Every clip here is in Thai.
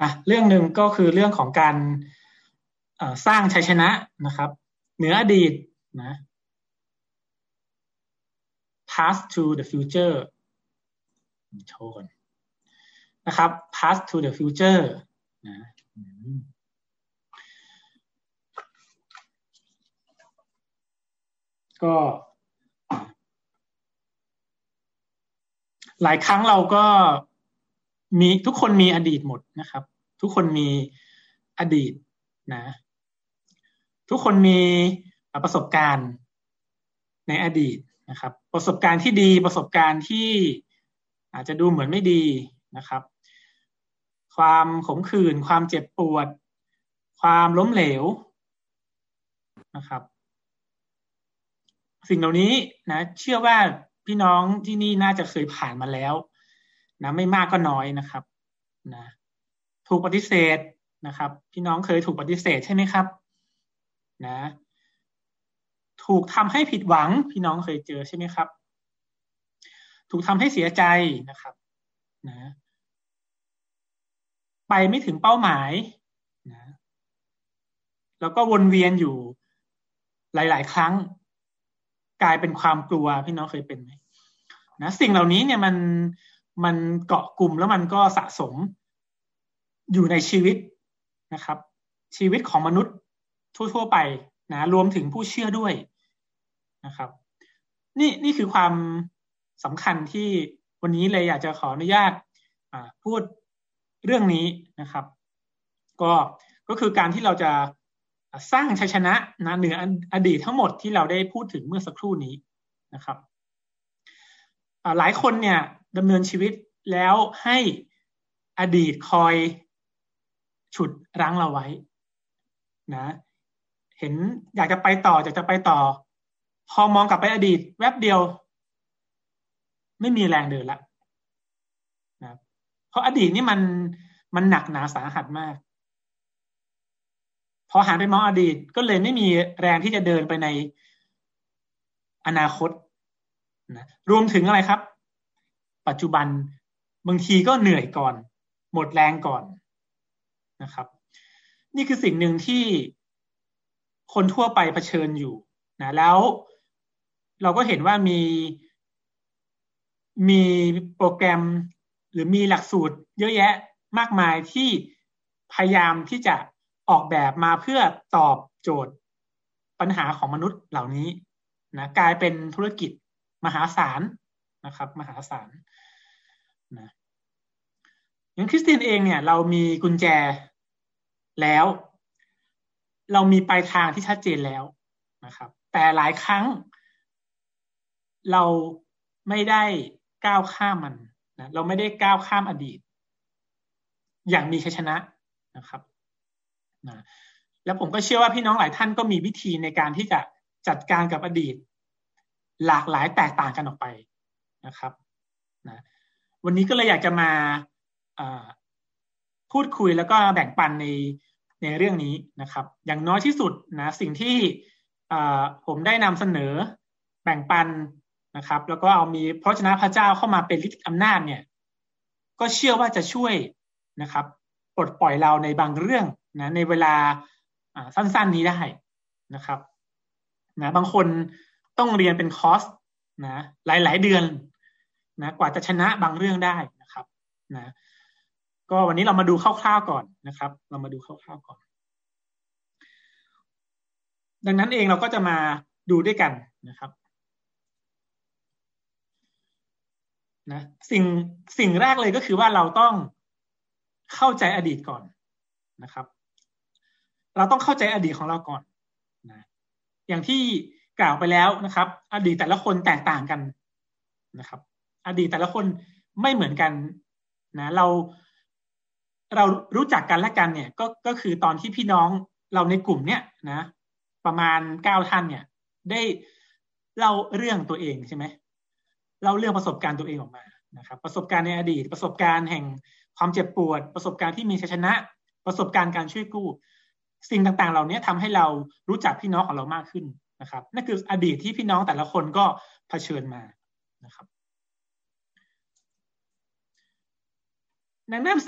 อะเรื่องหนึ่งก็คือเรื่องของการสร้างชัยชนะนะครับ เหนืออดีตนะ past to the future โชว์ก่อนนะครับ past to the future นะก็ หลายครั้งเราก็ มีทุกคนมีอดีตหมดนะครับ ทุกคนมีอดีตนะ ทุกคนมีประสบการณ์ในอดีตนะครับ ประสบการณ์ที่ดีประสบการณ์ที่อาจจะดูเหมือนไม่ดีนะครับ ความขมขื่นความเจ็บปวด ความล้มเหลวนะครับ สิ่งเหล่านี้นะ เชื่อว่าพี่น้องที่นี่น่าจะเคยผ่านมาแล้ว นะไม่มากก็น้อยนะครับนะถูกปฏิเสธนะครับ พี่น้องเคยถูกปฏิเสธใช่ไหมครับนะถูกทำให้ผิดหวัง พี่น้องเคยเจอใช่ไหมครับ ถูกทำให้เสียใจนะครับนะไปไม่ถึงเป้าหมายนะแล้วก็วนเวียนอยู่หลาย ๆ ครั้ง กลายเป็นความกลัวพี่น้องเคยเป็นไหมนะสิ่งเหล่านี้เนี่ยมัน มันเกาะกลุ่มแล้วมันก็สะสมอยู่ในชีวิตนะครับ ชีวิตของมนุษย์ทั่ว ๆ ไปนะรวมถึงผู้เชื่อด้วยนะครับ นี่นี่คือความสำคัญที่วันนี้เลยอยากจะขออนุญาตพูดเรื่องนี้นะครับ ก็ก็คือการที่เราจะสร้างชัยชนะนะเหนืออดีตทั้งหมดที่เราได้พูดถึงเมื่อสักครู่นี้นะครับหลายคนเนี่ย ดำเนินชีวิตแล้วให้อดีตคอยฉุดรั้งเราไว้ นะ เห็นอยากจะไปต่ออยากจะไปต่อ พอมองกลับไปอดีต แวบเดียว ไม่มีแรงเดินละนะเพราะอดีตนี่มันมันหนักหนาสาหัสมาก พอหันไปมองอดีตก็เลยไม่มีแรงที่จะเดินไปในอนาคตนะรวมถึงอะไรครับ ปัจจุบันบางทีก็เหนื่อยก่อน หมดแรงก่อนนะครับ นี่คือสิ่งหนึ่งที่คนทั่วไปเผชิญอยู่นะแล้วเราก็เห็นว่ามีมีโปรแกรมหรือมีหลักสูตรเยอะแยะมากมายที่พยายามที่จะออกแบบมาเพื่อตอบโจทย์ปัญหาของมนุษย์เหล่านี้นะกลายเป็นธุรกิจมหาศาล นะครับมหาศาลนะอย่างคริสเตียนเองเนี่ย เรามีกุญแจแล้ว เรามีปลายทางที่ชัดเจนแล้วนะครับ แต่หลายครั้ง เราไม่ได้ก้าวข้ามมันนะเราไม่ได้ก้าวข้ามอดีต อย่างมีชัยชนะนะครับนะแล้วผมก็เชื่อว่าพี่น้องหลายท่านก็มีวิธีในการที่จะจัดการกับอดีต หลากหลายแตกต่างกันออกไป นะครับนะวันนี้ก็เลยอยากจะมาพูดคุยแล้วก็แบ่งปันในในเรื่องนี้นะครับ อย่างน้อยที่สุดนะสิ่งที่ผมได้นำเสนอแบ่งปันนะครับ แล้วก็เอามีพระชนะพระเจ้าเข้ามาเป็นฤทธิ์อำนาจเนี่ย ก็เชื่อว่าจะช่วยนะครับปลดปล่อยเราในบางเรื่องนะในเวลาสั้นๆนี้ได้นะครับนะบางคนต้องเรียนเป็นคอร์สนะหลายๆเดือน นะกว่าจะชนะบางเรื่องได้นะครับนะก็วันนี้เรามาดูคร่าวๆก่อนนะครับ เรามาดูคร่าวๆก่อน ดังนั้นเองเราก็จะมาดูด้วยกันนะครับนะสิ่งสิ่งแรกเลยก็คือว่าเราต้องเข้าใจอดีตก่อนนะครับ เราต้องเข้าใจอดีตของเราก่อนนะอย่างที่กล่าวไปแล้วนะครับ อดีตแต่ละคนแตกต่างกันนะครับ อดีตแต่ละคนไม่เหมือนกันนะเราเรารู้จักกันและกันเนี่ย ก็ก็คือตอนที่พี่น้องเราในกลุ่มเนี่ยนะ ประมาณเก้าท่านเนี่ย ได้เล่าเรื่องตัวเองใช่ไหมเล่าเรื่องประสบการณ์ตัวเองออกมานะครับ ประสบการณ์ในอดีต ประสบการณ์แห่งความเจ็บปวด ประสบการณ์ที่มีชัยชนะ ประสบการณ์การช่วยกู้ สิ่งต่างๆ เหล่านี้ทำให้เรารู้จักพี่น้องของเรามากขึ้นนะครับนั่นคืออดีตที่พี่น้องแต่ละคนก็เผชิญมานะครับ ดังนั้น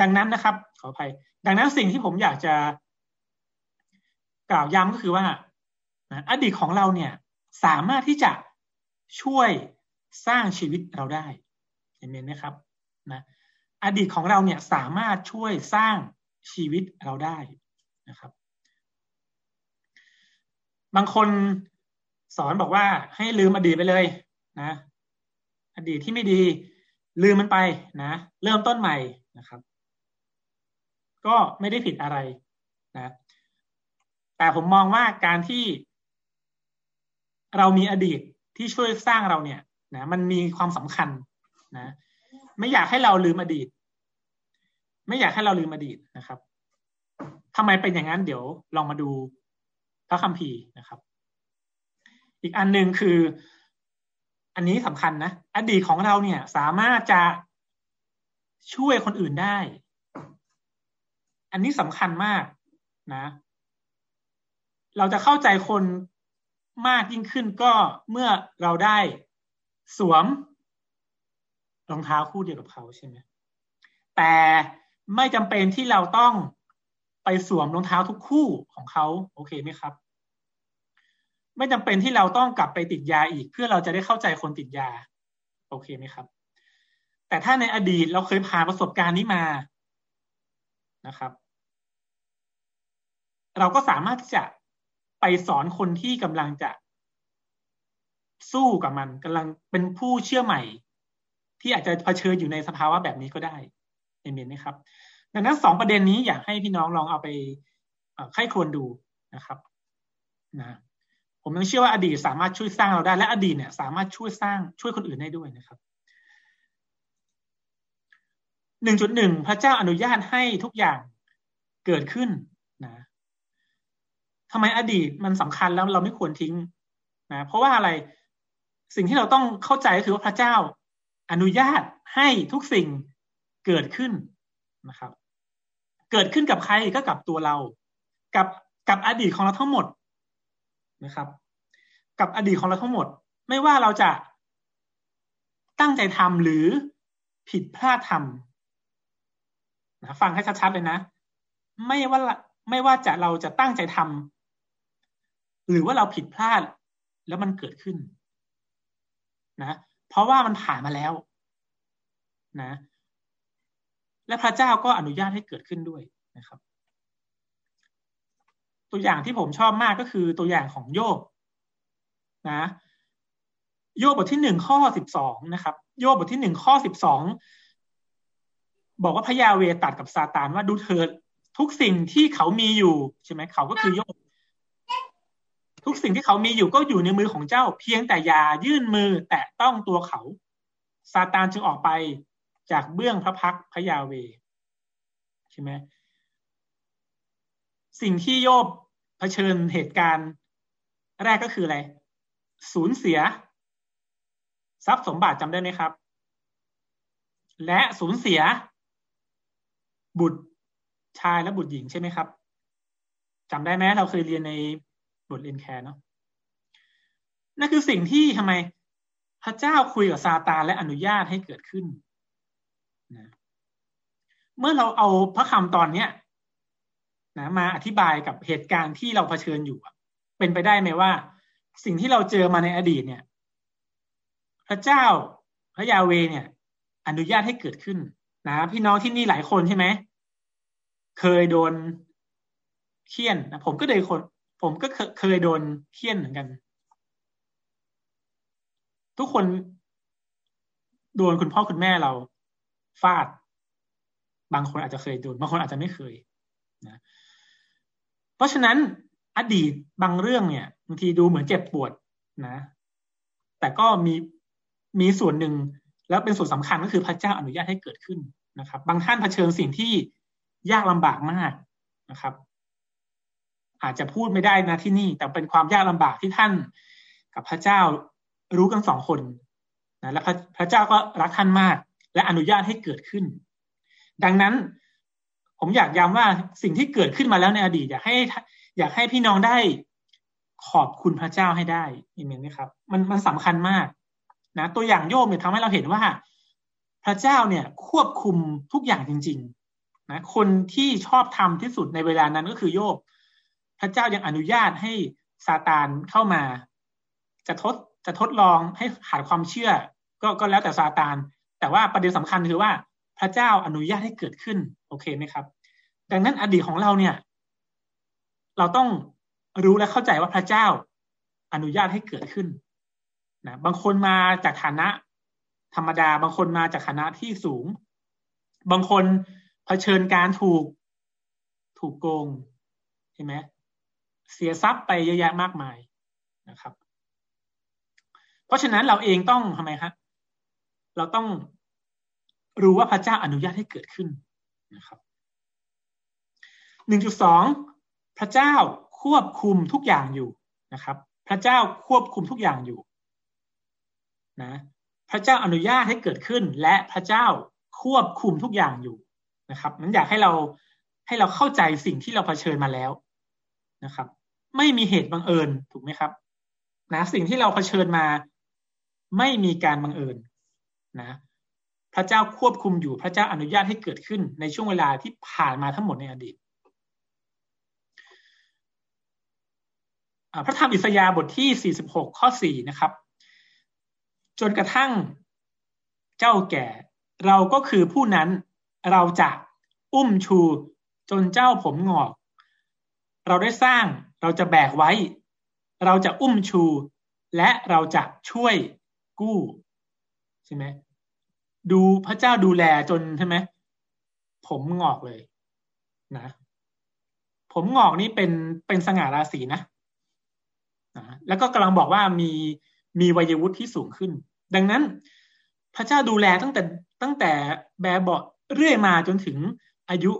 ดังนั้นนะครับ ขออภัย ดังนั้นสิ่งที่ผมอยากจะ กล่าวย้ำก็คือว่าอดีตของเราเนี่ย สามารถที่จะช่วยสร้างชีวิตเราได้เห็นไหมครับนะอดีตของเราเนี่ยสามารถช่วยสร้างชีวิตเราได้นะครับ บางคนสอนบอกว่าให้ลืมอดีตไปเลยนะ อดีตที่ไม่ดี ลืมมันไปนะ เริ่มต้นใหม่นะครับ ก็ไม่ได้ผิดอะไรนะ แต่ผมมองว่าการที่ เรามีอดีตที่ช่วยสร้างเราเนี่ยนะมันมีความสำคัญนะ ไม่อยากให้เราลืมอดีต ไม่อยากให้เราลืมอดีตนะครับทำไมเป็นอย่างนั้นเดี๋ยวลองมาดูพระคัมภีร์นะครับ อีกอันหนึ่งคือ อันนี้สำคัญนะ อดีตของเราเนี่ย สามารถจะช่วยคนอื่นได้ อันนี้สำคัญมากนะ เราจะเข้าใจคนมากยิ่งขึ้นก็เมื่อเราได้สวมรองเท้าคู่เดียวกับเขาใช่ไหมแต่ไม่จำเป็นที่เราต้องไปสวมรองเท้าทุกคู่ของเขา โอเคไหมครับ ไม่จำเป็นที่เราต้องกลับไปติดยาอีก เพื่อเราจะได้เข้าใจคนติดยา โอเคไหมครับ แต่ถ้าในอดีตเราเคยผ่านประสบการณ์นี้มานะครับ เราก็สามารถที่จะไปสอนคนที่กำลังจะ สู้กับมันกำลังเป็นผู้เชื่อใหม่ ที่อาจจะเผชิญอยู่ในสภาวะแบบนี้ก็ได้เห็นไหมครับ ดังนั้นสองประเด็นนี้อยากให้พี่น้องลองเอาไปไข้ควรดูนะครับ นะ ผมยังเชื่อว่าอดีตสามารถช่วยสร้างเราได้ และอดีตเนี่ยสามารถช่วยสร้างช่วยคนอื่นได้ด้วยนะครับหนึ่งจุดหนึ่งพระเจ้าอนุญาตให้ทุกอย่างเกิดขึ้นนะทำไมอดีตมันสำคัญแล้วเราไม่ควรทิ้งนะเพราะว่าอะไรสิ่งที่เราต้องเข้าใจก็คือว่าพระเจ้าอนุญาตให้ทุกสิ่งเกิดขึ้นนะครับ เกิดขึ้นกับใครก็กับตัวเรา กับกับอดีตของเราทั้งหมด นะครับ กับอดีตของเราทั้งหมด ไม่ว่าเราจะตั้งใจทำหรือผิดพลาดทำนะฟังให้ชัดๆเลยนะ ไม่ว่าไม่ว่าจะเราจะตั้งใจทำหรือว่าเราผิดพลาดแล้วมันเกิดขึ้น นะเพราะว่ามันผ่านมาแล้ว นะ และพระเจ้าก็อนุญาตให้เกิดขึ้นด้วยนะครับ ตัวอย่างที่ผมชอบมากก็คือตัวอย่างของโยบนะโยบบทที่หนึ่งข้อสิบสองนะครับ โยบบทที่หนึ่งข้อสิบสองบอกว่าพระยาเวตัดกับซาตานว่าดูเถิดทุกสิ่งที่เขามีอยู่ใช่ไหมเขาก็คือโยบทุกสิ่งที่เขามีอยู่ก็อยู่ในมือของเจ้า เพียงแต่อย่ายื่นมือแตะต้องตัวเขาซาตานจึงออกไปจากเบื้องพระพักพระยาเวใช่ไหม สิ่งที่โยบเผชิญเหตุการณ์แรกก็คืออะไรสูญเสีย ทรัพย์สมบัติจำได้ไหมครับ และสูญเสีย บุตรชายและบุตรหญิงใช่ไหมครับจำได้ไหมเราเคยเรียนในบทเรียนแคร์เนาะนั่นคือสิ่งที่ทำไมพระเจ้าคุยกับซาตานและอนุญาตให้เกิดขึ้นนะเมื่อเราเอาพระคำตอนเนี้ย นะมาอธิบายกับเหตุการณ์ที่เราเผชิญอยู่เป็นไปได้ไหมว่า สิ่งที่เราเจอมาในอดีตเนี่ย พระเจ้าพระยาเวเนี่ย อนุญาตให้เกิดขึ้น นะ พี่น้องที่นี่หลายคนใช่ไหมเคยโดนเคี่ยนนะผมก็เลยคน ผมก็เคยโดนเคี่ยนเหมือนกัน ทุกคนโดนคุณพ่อคุณแม่เราฟาด บางคนอาจจะเคยโดนบางคนอาจจะไม่เคยนะ เพราะฉะนั้นอดีตบางเรื่องเนี่ยบางทีดูเหมือนเจ็บปวดนะ แต่ก็มีมีส่วนหนึ่งแล้วเป็นส่วนสำคัญก็คือพระเจ้าอนุญาตให้เกิดขึ้นนะครับ บางท่านเผชิญสิ่งที่ยากลำบากมากนะครับ อาจจะพูดไม่ได้นะที่นี่ แต่เป็นความยากลำบากที่ท่านกับพระเจ้ารู้กันสองคนนะและพระพระเจ้าก็รักท่านมาก และอนุญาตให้เกิดขึ้น ดังนั้น ผมอยากย้ำว่าสิ่งที่เกิดขึ้นมาแล้วในอดีต อยากให้ อยากให้พี่น้องได้ขอบคุณพระเจ้าให้ได้เห็นไหมครับ มันมันสำคัญมากนะตัวอย่างโยมเนี่ยทำให้เราเห็นว่า พระเจ้าเนี่ยควบคุมทุกอย่างจริง ๆ นะ คนที่ชอบทำที่สุดในเวลานั้นก็คือโยบ พระเจ้ายังอนุญาตให้ซาตานเข้ามา จะทดจะทดลองให้ขาดความเชื่อ ก็ก็แล้วแต่ซาตาน แต่ว่าประเด็นสำคัญคือว่า พระเจ้าอนุญาตให้เกิดขึ้น โอเคไหมครับ ดังนั้นอดีตของเราเนี่ย เราต้องรู้และเข้าใจว่าพระเจ้าอนุญาตให้เกิดขึ้นนะบางคนมาจากฐานะ ธรรมดา บางคนมาจากฐานะที่สูง บางคนเผชิญการถูกถูกโกงใช่ไหมเสียทรัพย์ไปเยอะแยะมากมายนะครับ เพราะฉะนั้นเราเองต้องทำไมครับเราต้อง รู้ว่าพระเจ้าอนุญาตให้เกิดขึ้นนะครับหนึ่งจุดสองพระเจ้าควบคุมทุกอย่างอยู่นะครับ พระเจ้าควบคุมทุกอย่างอยู่นะพระเจ้าอนุญาตให้เกิดขึ้น และพระเจ้าควบคุมทุกอย่างอยู่นะครับนั้นอยากให้เราให้เราเข้าใจสิ่งที่เราเผชิญมาแล้วนะครับ ไม่มีเหตุบังเอิญถูกไหมครับ นะ สิ่งที่เราเผชิญมา ไม่มีการบังเอิญนะ พระเจ้าควบคุมอยู่พระเจ้าอนุญาตให้เกิดขึ้นในช่วงเวลาที่ผ่านมาทั้งหมดในอดีตพระธรรมอิสยาห์บทที่ 46 ข้อ 4 นะครับ จนกระทั่งเจ้าแก่ เราก็คือผู้นั้นเราจะอุ้มชูจนเจ้าผมงอก เราได้สร้างเราจะแบกไว้ เราจะอุ้มชู และเราจะช่วยกู้ใช่ไหม ดูพระเจ้าดูแลจนใช่ไหมผมงอกเลย นะ ผมงอกนี่เป็นเป็นสง่าราศีนะนะแล้วก็กำลังบอกว่ามีมีวัยวุฒิที่สูงขึ้น ดังนั้น พระเจ้าดูแลตั้งแต่ตั้งแต่แบบเบาเรื่อยมาจนถึงอายุ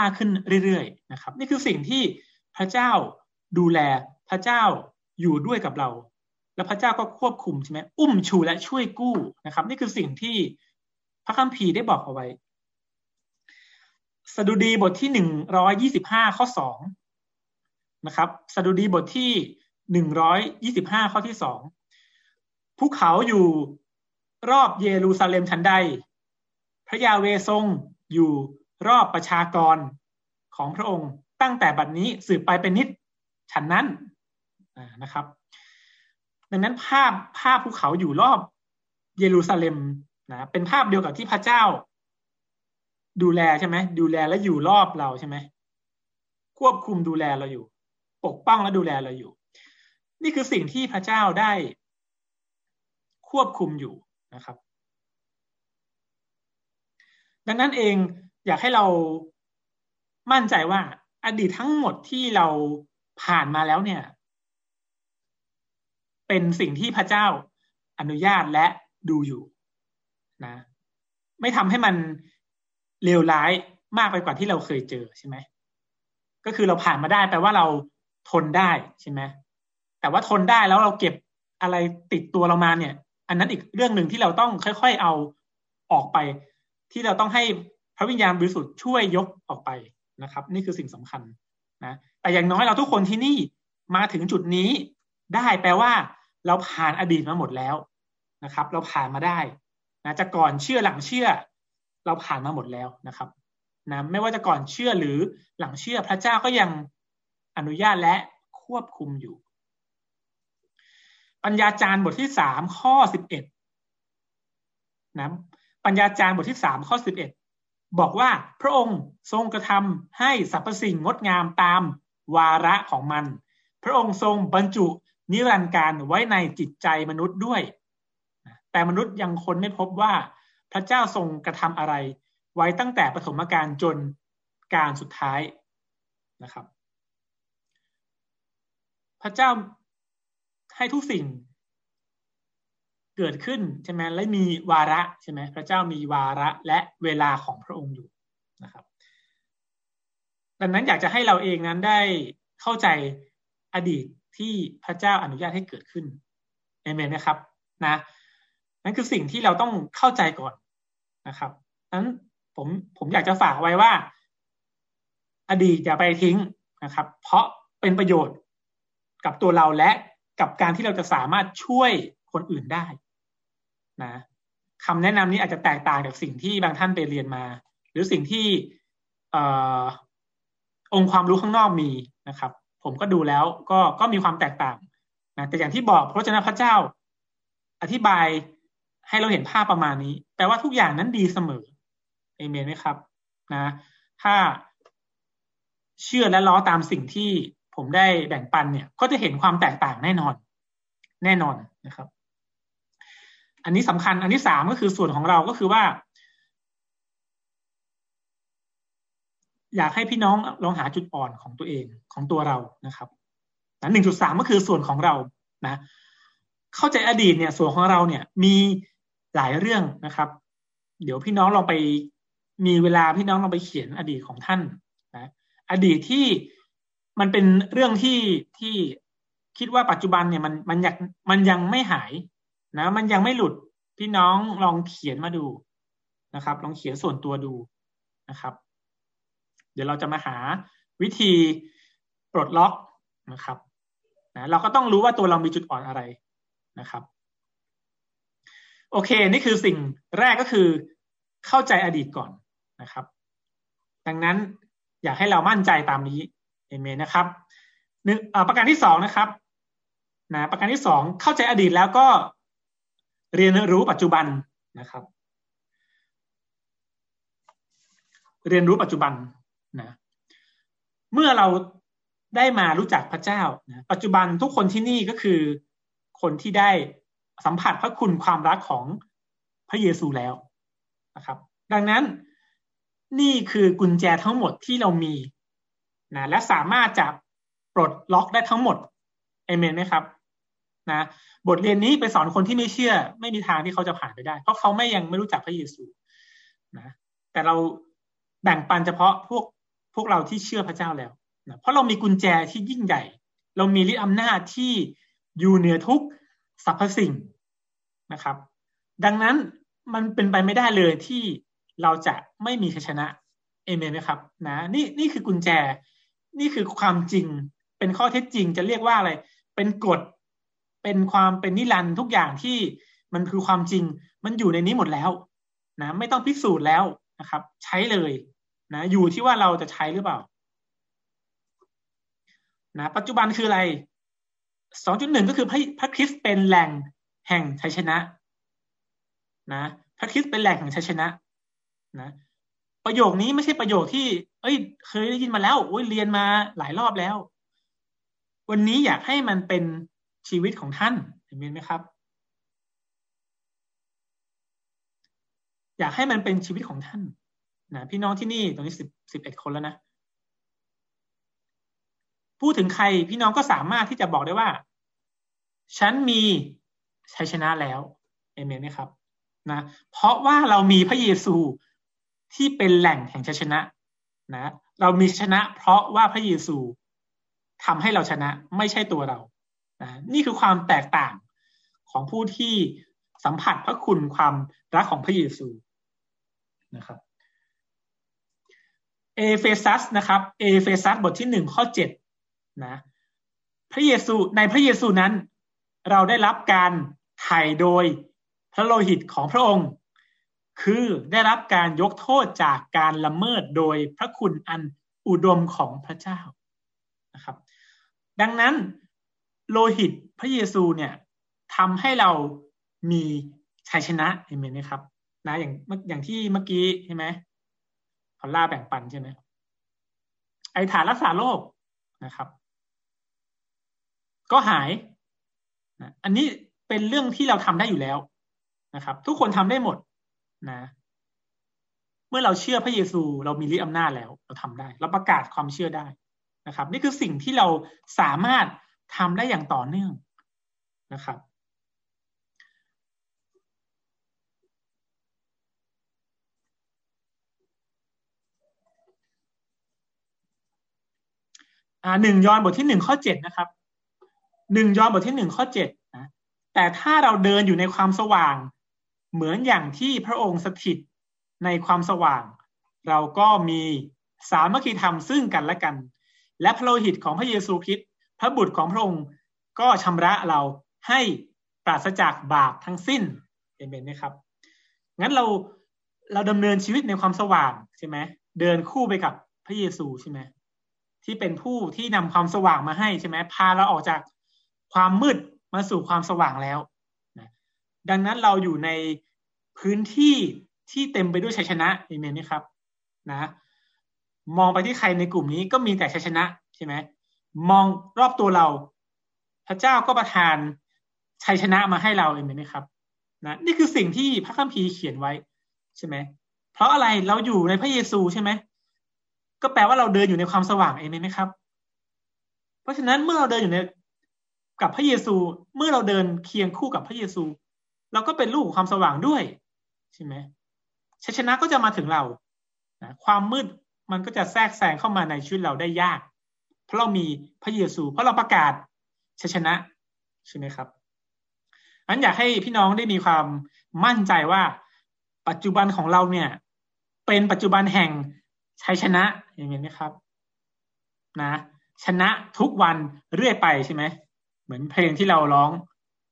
มากขึ้นเรื่อยๆนะครับ นี่คือสิ่งที่พระเจ้าดูแลพระเจ้าอยู่ด้วยกับเรา แล้วพระเจ้าก็ควบคุมใช่ไหมอุ้มชูและช่วยกู้นะครับ นี่คือสิ่งที่ ระคัมภีร์ได้บอกเอาไว้ สดุดีบทที่หนึ่งร้อยยี่สิบห้าข้อสองนะครับ สดุดีบทที่หนึ่งร้อยยี่สิบห้าข้อที่สองภูเขาอยู่รอบเยรูซาเล็มทันใด พระยาเวทรงอยู่รอบประชากรของพระองค์ตั้งแต่บัดนี้สืบไปเป็นนิดฉันนั้นนะครับ ดังนั้นภาพภาพภูเขาอยู่รอบเยรูซาเล็ม นะเป็นภาพเดียวกับที่พระเจ้า ดูแลใช่ไหมดูแลและอยู่รอบเราใช่ไหมควบคุมดูแลเราอยู่ ปกป้องและดูแลเราอยู่ นี่คือสิ่งที่พระเจ้าได้ ควบคุมอยู่นะครับ ดังนั้นเองอยากให้เรามั่นใจว่า อดีตทั้งหมดที่เราผ่านมาแล้วเนี่ย เป็นสิ่งที่พระเจ้าอนุญาตและดูอยู่ นะ ไม่ทำให้มันเลวร้ายมากไปกว่าที่เราเคยเจอใช่ไหมก็คือเราผ่านมาได้แปลว่าเราทนได้ใช่ไหมแต่ว่าทนได้แล้วเราเก็บอะไรติดตัวเรามาเนี่ย อันนั้นอีกเรื่องหนึ่งที่เราต้องค่อย ๆ เอาออกไป ที่เราต้องให้พระวิญญาณบริสุทธิ์ช่วยยกออกไปนะครับ นี่คือสิ่งสำคัญนะแต่อย่างน้อยเราทุกคนที่นี่มาถึงจุดนี้ได้แปลว่า เราผ่านอดีตมาหมดแล้วนะครับ เราผ่านมาได้ นะจะก่อนเชื่อหลังเชื่อ เราผ่านมาหมดแล้วนะครับนะไม่ว่าจะก่อนเชื่อหรือหลังเชื่อพระเจ้าก็ยังอนุญาตและควบคุมอยู่ ปัญญาจารย์บทที่สามข้อสิบเอ็ดนะปัญญาจารย์บทที่สามข้อสิบเอ็ดบอกว่าพระองค์ทรงกระทำให้สรรพสิ่งงดงามตามวาระของมัน พระองค์ทรงบรรจุนิรันดร์การไว้ในจิตใจมนุษย์ด้วย แต่มนุษย์ยังคนไม่พบว่าพระเจ้าทรงกระทำอะไร ไว้ตั้งแต่ปฐมกาลจนการสุดท้ายนะครับ พระเจ้าให้ทุกสิ่งเกิดขึ้นใช่ไหมและมีวาระใช่ไหมพระเจ้ามีวาระและเวลาของพระองค์อยู่นะครับ ดังนั้นอยากจะให้เราเองนั้นได้เข้าใจอดีตที่พระเจ้าอนุญาตให้เกิดขึ้นเอเมนนะครับนะ นั่นคือสิ่งที่เราต้องเข้าใจก่อนนะครับนั้นผมผมอยากจะฝากไว้ว่า อดีตอย่าไปทิ้งนะครับ เพราะเป็นประโยชน์กับตัวเราและกับการที่เราจะสามารถช่วยคนอื่นได้นะคำแนะนำนี้อาจจะแตกต่างจากสิ่งที่บางท่านไปเรียนมา หรือสิ่งที่อองค์ความรู้ข้างนอกมีนะครับ ผมก็ดูแล้วก็ก็มีความแตกต่างนะแต่อย่างที่บอกพระเจ้าพระเจ้า อธิบาย ให้เราเห็นภาพประมาณนี้ แปลว่าทุกอย่างนั้นดีเสมอเอเมนไหมครับ นะ ถ้าเชื่อและล้อตามสิ่งที่ผมได้แบ่งปันเนี่ย ก็จะเห็นความแตกต่างแน่นอน แน่นอนนะครับ อันนี้สำคัญ อันที่สามก็คือส่วนของเราก็คือว่า อยากให้พี่น้องลองหาจุดอ่อนของตัวเองของตัวเรานะครับหนึ่งจุดสามก็คือส่วนของเรานะ เข้าใจอดีตเนี่ย ส่วนของเราเนี่ย มี หลายเรื่องนะครับ เดี๋ยวพี่น้องลองไปมีเวลาพี่น้องลองไปเขียนอดีตของท่านนะอดีตที่มันเป็นเรื่องที่ที่คิดว่าปัจจุบันเนี่ยมันมันยังมันยังไม่หายนะ มันยังไม่หลุดพี่น้องลองเขียนมาดูนะครับ ลองเขียนส่วนตัวดูนะครับ เดี๋ยวเราจะมาหาวิธีปลดล็อกนะครับนะเราก็ต้องรู้ว่าตัวเรามีจุดอ่อนอะไรนะครับ โอเค นี่คือสิ่งแรกก็คือเข้าใจอดีตก่อนนะครับ ดังนั้นอยากให้เรามั่นใจตามนี้เอเมนนะครับหนึ่งประการที่สองนะครับนะประการที่สองเข้าใจอดีตแล้วก็เรียนรู้ปัจจุบันนะครับ เรียนรู้ปัจจุบันนะเมื่อเราได้มารู้จักพระเจ้านะปัจจุบันทุกคนที่นี่ก็คือคนที่ได้ สัมผัสพระคุณความรักของพระเยซูแล้วนะครับ ดังนั้นนี่คือกุญแจทั้งหมดที่เรามีนะและสามารถจะปลดล็อกได้ทั้งหมดเอเมนไหมครับนะบทเรียนนี้ไปสอนคนที่ไม่เชื่อ ไม่มีทางที่เขาจะผ่านไปได้ เพราะเขาไม่ยังไม่รู้จักพระเยซูนะแต่เราแบ่งปันเฉพาะพวกพวกเราที่เชื่อพระเจ้าแล้วนะเพราะเรามีกุญแจที่ยิ่งใหญ่ เรามีฤทธิอำนาจที่อยู่เหนือทุก สรรพสิ่งนะครับ ดังนั้นมันเป็นไปไม่ได้เลยที่เราจะไม่มีชัยชนะเอเมนไหมครับนะนี่นี่คือกุญแจ นี่คือความจริง เป็นข้อเท็จจริงจะเรียกว่าอะไร เป็นกฎเป็นความเป็นนิรันด์ทุกอย่างที่มันคือความจริง มันอยู่ในนี้หมดแล้วนะไม่ต้องพิสูจน์แล้วนะครับ ใช้เลยนะอยู่ที่ว่าเราจะใช้หรือเปล่านะปัจจุบันคืออะไร 2.1 ก็คือพระพระคริสต์เป็นแหล่งแห่งชัยชนะนะพระคริสต์เป็นแหล่งแห่งชัยชนะนะประโยคนี้ไม่ใช่ประโยคที่ เอ้ย เคยได้ยินมาแล้วโอ้ยเรียนมาหลายรอบแล้ว วันนี้อยากให้มันเป็นชีวิตของท่านเห็นไหมครับ อยากให้มันเป็นชีวิตของท่านนะพี่น้องที่นี่ตอนนี้สิบสิบเอ็ดคนแล้วนะ พูดถึงใครพี่น้องก็สามารถที่จะบอกได้ว่า ฉันมีชัยชนะแล้วเอเมนไหมครับนะเพราะว่าเรามีพระเยซูที่เป็นแหล่งแห่งชัยชนะนะเรามีชนะ เพราะว่าพระเยซูทำให้เราชนะไม่ใช่ตัวเรานะนี่คือความแตกต่างของผู้ที่สัมผัสพระคุณความรักของพระเยซูนะครับเอเฟซัสนะครับเอเฟซัสบทที่หนึ่งข้อเจ็ด นะพระเยซูในพระเยซูนั้น เราได้รับการไถ่โดยพระโลหิตของพระองค์ คือได้รับการยกโทษจากการละเมิดโดยพระคุณอันอุดมของพระเจ้านะครับ ดังนั้นโลหิตพระเยซูเนี่ยทำให้เรามีชัยชนะเห็นไหมครับนะอย่างอย่างที่เมื่อกี้ใช่ไหมพอล่าแบ่งปันใช่ไหมไอฐานรักษาโรคนะครับ ก็หายอันนี้เป็นเรื่องที่เราทำได้อยู่แล้วนะครับ ทุกคนทำได้หมดนะ เมื่อเราเชื่อพระเยซูเรามีฤทธิ์อำนาจแล้ว เราทำได้ เราประกาศความเชื่อได้นะครับ นี่คือสิ่งที่เราสามารถทำได้อย่างต่อเนื่องนะครับอ่าหนึ่งยอห์นบทที่หนึ่งข้อเจ็ดนะครับ หนึ่งยอห์นบทที่หนึ่งข้อเจ็ดนะแต่ถ้าเราเดินอยู่ในความสว่าง เหมือนอย่างที่พระองค์สถิตในความสว่าง เราก็มีสามัคคีธรรมซึ่งกันและกัน และพระโลหิตของพระเยซูคริสต์พระบุตรของพระองค์ก็ชำระเราให้ปราศจากบาปทั้งสิ้นเห็นไหมครับ งั้นเราเราดำเนินชีวิตในความสว่างใช่ไหมเดินคู่ไปกับพระเยซูใช่ไหมที่เป็นผู้ที่นำความสว่างมาให้ใช่ไหมพาเราออกจาก ความมืดมาสู่ความสว่างแล้วนะดังนั้นเราอยู่ในพื้นที่ที่เต็มไปด้วยชัยชนะเอเมนไหมครับนะมองไปที่ใครในกลุ่มนี้ก็มีแต่ชัยชนะใช่ไหมมองรอบตัวเรา พระเจ้าก็ประทานชัยชนะมาให้เราเองไหมครับนะนี่คือสิ่งที่พระคัมภีร์เขียนไว้ใช่ไหมเพราะอะไรเราอยู่ในพระเยซูใช่ไหมก็แปลว่าเราเดินอยู่ในความสว่างเองไหมครับ เพราะฉะนั้นเมื่อเราเดินอยู่ใน กับพระเยซูเมื่อเราเดินเคียงคู่กับพระเยซู เราก็เป็นลูกของความสว่างด้วยใช่ไหมชัยชนะก็จะมาถึงเรานะความมืดมันก็จะแทรกแซงเข้ามาในชีวิตเราได้ยาก เพราะเรามีพระเยซู เพราะเราประกาศชัยชนะใช่ไหมครับอันอยากให้พี่น้องได้มีความมั่นใจว่าปัจจุบันของเราเนี่ย เป็นปัจจุบันแห่งชัยชนะอย่างนี้นะครับ นะ ชนะทุกวันเรื่อยไปใช่ไหม เหมือนเพลงที่เราร้อง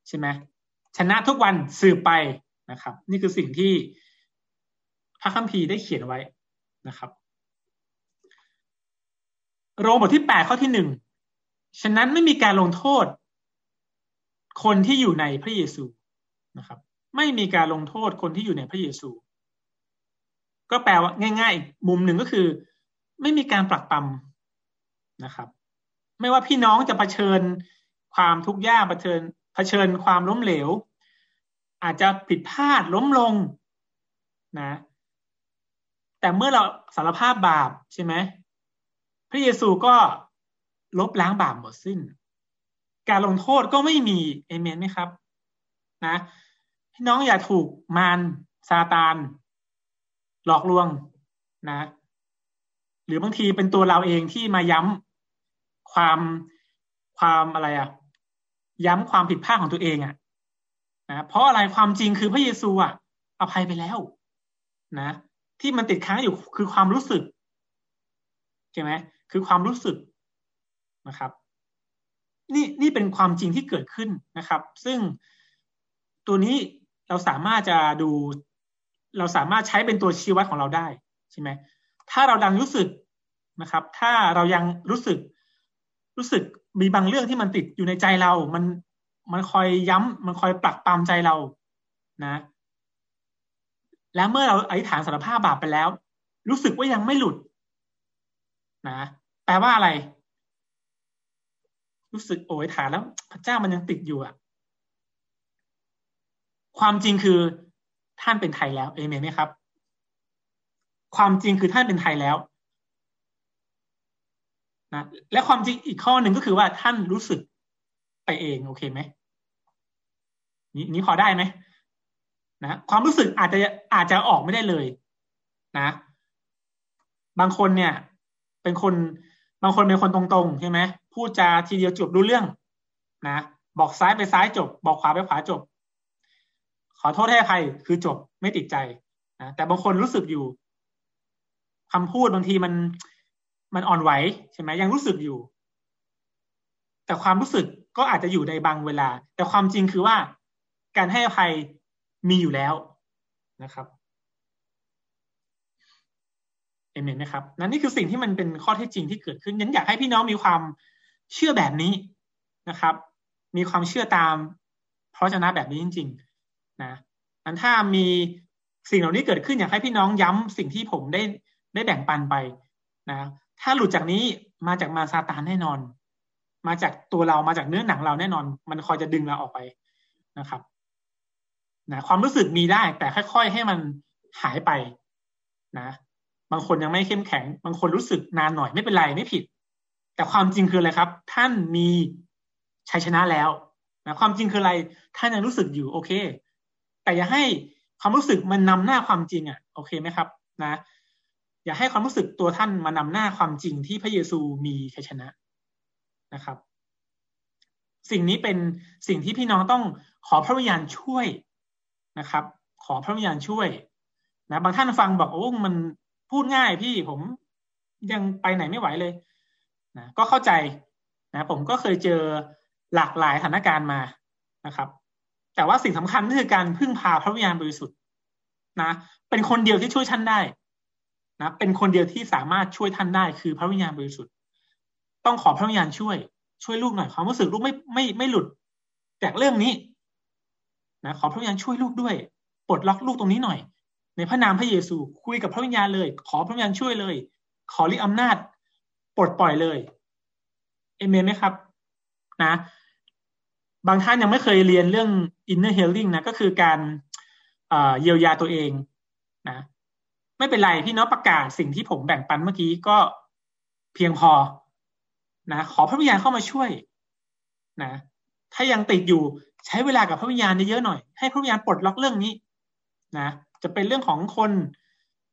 ใช่ไหมชนะทุกวันสืบไปนะครับ นี่คือสิ่งที่พระคัมภีร์ได้เขียนไว้นะครับ โรมบทที่แปดข้อที่หนึ่งฉะนั้นไม่มีการลงโทษ คนที่อยู่ในพระเยซูนะครับ ไม่มีการลงโทษคนที่อยู่ในพระเยซู ก็แปลว่าง่าย ๆ มุมหนึ่งก็คือ ไม่มีการปรักปรำนะครับ ไม่ว่าพี่น้องจะะเผชิญ ความทุกข์ยากเผชิญเผชิญความล้มเหลว อาจจะผิดพลาดล้มลงนะ แต่เมื่อเราสารภาพบาปใช่ไหมพระเยซูก็ลบล้างบาปหมดสิ้น การลงโทษก็ไม่มีเอเมนไหมครับ นะพี่น้องอย่าถูกมารซาตานหลอกลวงนะ หรือบางทีเป็นตัวเราเองที่มาย้ำความความอะไรอะ ย้ำความผิดพลาดของตัวเองอะนะเพราะอะไรความจริงคือพระเยซูอะอภัยไปแล้ว นะ ที่มันติดค้างอยู่คือความรู้สึกใช่ไหมคือความรู้สึกนะครับ นี่นี่เป็นความจริงที่เกิดขึ้นนะครับ ซึ่งตัวนี้เราสามารถจะดู เราสามารถใช้เป็นตัวชี้วัดของเราได้ใช่ไหมถ้าเราดังรู้สึกนะครับ ถ้าเรายังรู้สึกรู้สึก มีบางเรื่องที่มันติดอยู่ในใจเรา มันมันคอยย้ำมันคอยปลักปามใจเรานะ แล้วเมื่อเราอธิษฐานสารภาพบาปไปแล้ว รู้สึกว่ายังไม่หลุด นะแปลว่าอะไร รู้สึกโอยฐานแล้ว พระเจ้ามันยังติดอยู่อะความจริงคือท่านเป็นไทยแล้ว เอเมนไหมครับ ความจริงคือท่านเป็นไทยแล้ว นะและความจริงอีกข้อหนึ่งก็คือว่าท่านรู้สึกไปเองโอเคไหมนี้นี้พอได้ไหมนะความรู้สึกอาจจะอาจจะออกไม่ได้เลย นะ บางคนเนี่ย เป็นคน บางคนเป็นคนตรงๆใช่ไหมพูดจาทีเดียวจบรู้เรื่อง นะบอกซ้ายไปซ้ายจบ บอกขวาไปขวาจบ ขอโทษให้ใครคือจบไม่ติดใจนะแต่บางคนรู้สึกอยู่คำพูดบางทีมัน มันอ่อนไหวใช่ไหมยังรู้สึกอยู่ แต่ความรู้สึกก็อาจจะอยู่ในบางเวลา แต่ความจริงคือว่าการให้อภัยมีอยู่แล้วนะครับเอเมนนะครับนั่นนี่คือสิ่งที่มันเป็นข้อเท็จจริงที่เกิดขึ้นยันอยากให้พี่น้องมีความเชื่อแบบนี้นะครับ มีความเชื่อตาม เพราะชนะแบบนี้จริง ๆ นะนั้นถ้ามีสิ่งเหล่านี้เกิดขึ้นอยากให้พี่น้องย้ำสิ่งที่ผมได้ได้แบ่งปันไปนะ ถ้าหลุดจากนี้มาจากมาซาตานแน่นอน มาจากตัวเรามาจากเนื้อหนังเราแน่นอน มันคอยจะดึงเราออกไปนะครับนะความรู้สึกมีได้ แต่ค่อยๆให้มันหายไปนะ บางคนยังไม่เข้มแข็ง บางคนรู้สึกนานหน่อยไม่เป็นไรไม่ผิด แต่ความจริงคืออะไรครับ ท่านมีชัยชนะแล้วนะความจริงคืออะไรท่านยังรู้สึกอยู่โอเค แต่อย่าให้ความรู้สึกมันนำหน้าความจริงอะ โอเคไหมครับ นะ อย่าให้ความรู้สึกตัวท่านมานำหน้าความจริงที่พระเยซูมีชัยชนะนะครับ สิ่งนี้เป็นสิ่งที่พี่น้องต้องขอพระวิญญาณช่วยนะครับ ขอพระวิญญาณช่วยนะบางท่านฟังบอกโอ้มันพูดง่ายพี่ผมยังไปไหนไม่ไหวเลยนะก็เข้าใจนะผมก็เคยเจอหลากหลายสถานการณ์มานะครับ แต่ว่าสิ่งสำคัญก็คือการพึ่งพาพระวิญญาณบริสุทธิ์นะ เป็นคนเดียวที่ช่วยท่านได้ นะเป็นคนเดียวที่สามารถช่วยท่านได้คือพระวิญญาณบริสุทธิ์ ต้องขอพระวิญญาณช่วย ช่วยลูกหน่อยความรู้สึกลูกไม่ไม่ไม่หลุดจากเรื่องนี้นะขอพระวิญญาณช่วยลูกด้วยปลดล็อกลูกตรงนี้หน่อย ในพระนามพระเยซูคุยกับพระวิญญาณเลย ขอพระวิญญาณช่วยเลย ขอฤทธิอำนาจปลดปล่อยเลยเอเมนไหมครับ นะ บางท่านยังไม่เคยเรียนเรื่อง inner healing นะก็คือการเยียวยาตัวเองนะ ไม่เป็นไรพี่น้องประกาศสิ่งที่ผมแบ่งปันเมื่อกี้ก็เพียงพอนะขอพระวิญญาณเข้ามาช่วยนะถ้ายังติดอยู่ใช้เวลากับพระวิญญาณเยอะหน่อยให้พระวิญญาณปลดล็อกเรื่องนี้นะจะเป็นเรื่องของคน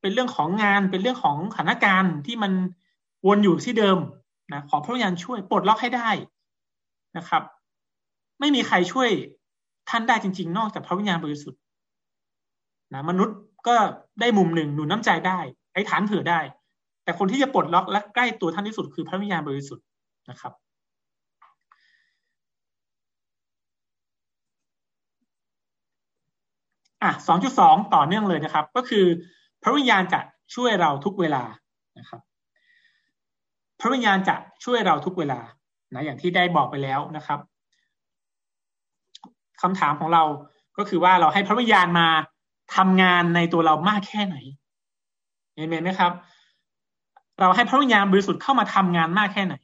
เป็นเรื่องของงาน เป็นเรื่องของสถานการณ์ที่มันวนอยู่ที่เดิมนะขอพระวิญญาณช่วยปลดล็อกให้ได้นะครับ ไม่มีใครช่วยท่านได้จริง ๆ นอกจากพระวิญญาณบริสุทธิ์นะมนุษย์ ก็ได้มุมหนึ่งหนุนน้าใจได้ไอ้ฐานเผื่อได้ แต่คนที่จะปลดล็อกและใกล้ตัวท่านที่สุดคือพระวิญญาณบริสุทธิ์นะครับ อะสองจุดสองต่อเนื่องเลยนะครับ ก็คือ พระวิญญาณจะช่วยเราทุกเวลานะครับ พระวิญญาณจะช่วยเราทุกเวลานะอย่างที่ได้บอกไปแล้วนะครับคำถามของเราก็คือว่าเราให้พระวิญญาณมา ทำงานในตัวเรามากแค่ไหนเห็นไหมครับ เราให้พระวิญญาณบริสุทธิ์เข้ามาทำงานมากแค่ไหน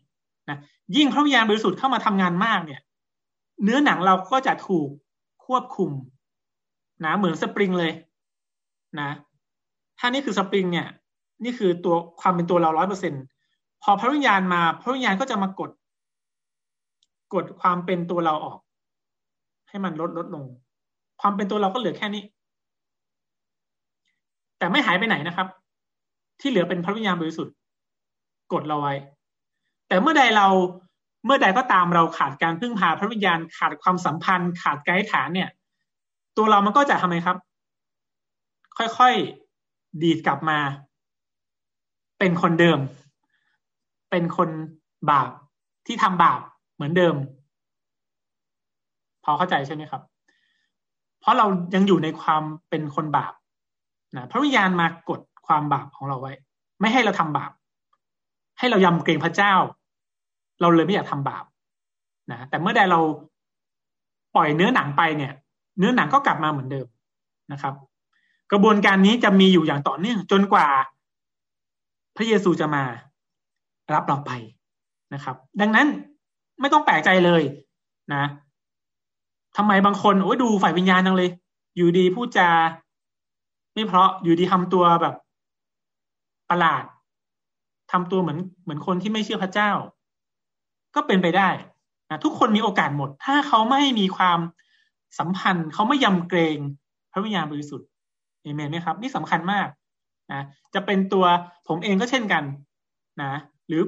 นะยิ่งพระวิญญาณบริสุทธิ์เข้ามาทำงานมากเนี่ย เนื้อหนังเราก็จะถูกควบคุมนะเหมือนสปริงเลยนะถ้านี่คือสปริงเนี่ย นี่คือตัวความเป็นตัวเราร้อยเปอร์เซ็นพอพระวิญญาณมา พระวิญญาณก็จะมากด กดความเป็นตัวเราออก ให้มันลดลดลง ความเป็นตัวเราก็เหลือแค่นี้ แต่ไม่หายไปไหนนะครับ ที่เหลือเป็นพระวิญญาณบริสุทธิ์กดเราไว้ แต่เมื่อใดเราเมื่อใดก็ตามเราขาดการพึ่งพาพระวิญญาณขาดความสัมพันธ์ ขาดไกด์ฐานเนี่ย ตัวเรามันก็จะทำไมครับ ค่อยๆดีดกลับมา เป็นคนเดิม เป็นคนบาปที่ทำบาปเหมือนเดิม พอเข้าใจใช่ไหมครับ เพราะเรายังอยู่ในความเป็นคนบาป นะพระวิญญาณมากดความบาปของเราไว้ ไม่ให้เราทำบาป ให้เรายำเกรงพระเจ้า เราเลยไม่อยากทำบาปนะแต่เมื่อใดเราปล่อยเนื้อหนังไปเนี่ย เนื้อหนังก็กลับมาเหมือนเดิมนะครับ กระบวนการนี้จะมีอยู่อย่างต่อเนื่องจนกว่า พระเยซูจะมารับเราไปนะครับ ดังนั้นไม่ต้องแปลกใจเลยนะทำไมบางคนโอ้ยดูฝ่ายวิญญาณจังเลย อยู่ดีพูดจา ไม่เพราะอยู่ดีทำตัวแบบประหลาดทำตัวเหมือนเหมือนคนที่ไม่เชื่อพระเจ้า ก็เป็นไปได้นะทุกคนมีโอกาสหมด ถ้าเขาไม่มีความสัมพันธ์ เขาไม่ยำเกรงพระวิญญาณบริสุทธิ์เอเมนไหมครับ นี่สำคัญมากนะจะเป็นตัวผมเองก็เช่นกันนะหรือ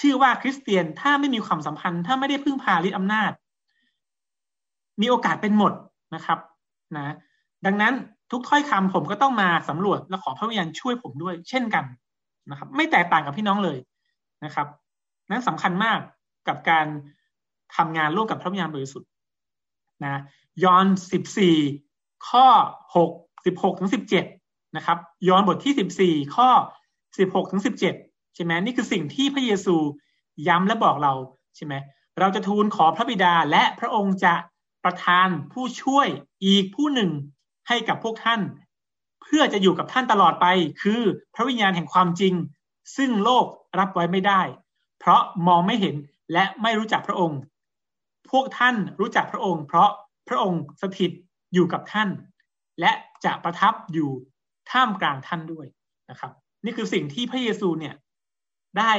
ชื่อว่าคริสเตียนถ้าไม่มีความสัมพันธ์ ถ้าไม่ได้พึ่งพาฤทธิอำนาจ มีโอกาสเป็นหมดนะครับนะดังนั้น ทุกถ้อยคำผมก็ต้องมาสำรวจและขอพระวิญญาณช่วยผมด้วย เช่นกันนะครับ ไม่แตกต่างกับพี่น้องเลยนะครับ นั้นสำคัญมากกับการทำงานร่วมกับพระวิญญาณบริสุทธิ์นะยอห์นสิบสี่ข้อหกสิบหกถึงสิบเจ็ดนะครับ ยอห์นบทที่สิบสี่ข้อสิบหกถึงสิบเจ็ดใช่ไหมนี่คือสิ่งที่พระเยซูย้ำและบอกเราใช่ไหมเราจะทูลขอพระบิดาและพระองค์จะประทานผู้ช่วยอีกผู้หนึ่ง ให้กับพวกท่าน เพื่อจะอยู่กับท่านตลอดไป คือพระวิญญาณแห่งความจริง ซึ่งโลกรับไว้ไม่ได้ เพราะมองไม่เห็นและไม่รู้จักพระองค์ พวกท่านรู้จักพระองค์ เพราะพระองค์สถิตอยู่กับท่าน และจะประทับอยู่ท่ามกลางท่านด้วยนะครับ นี่คือสิ่งที่พระเยซูเนี่ยได้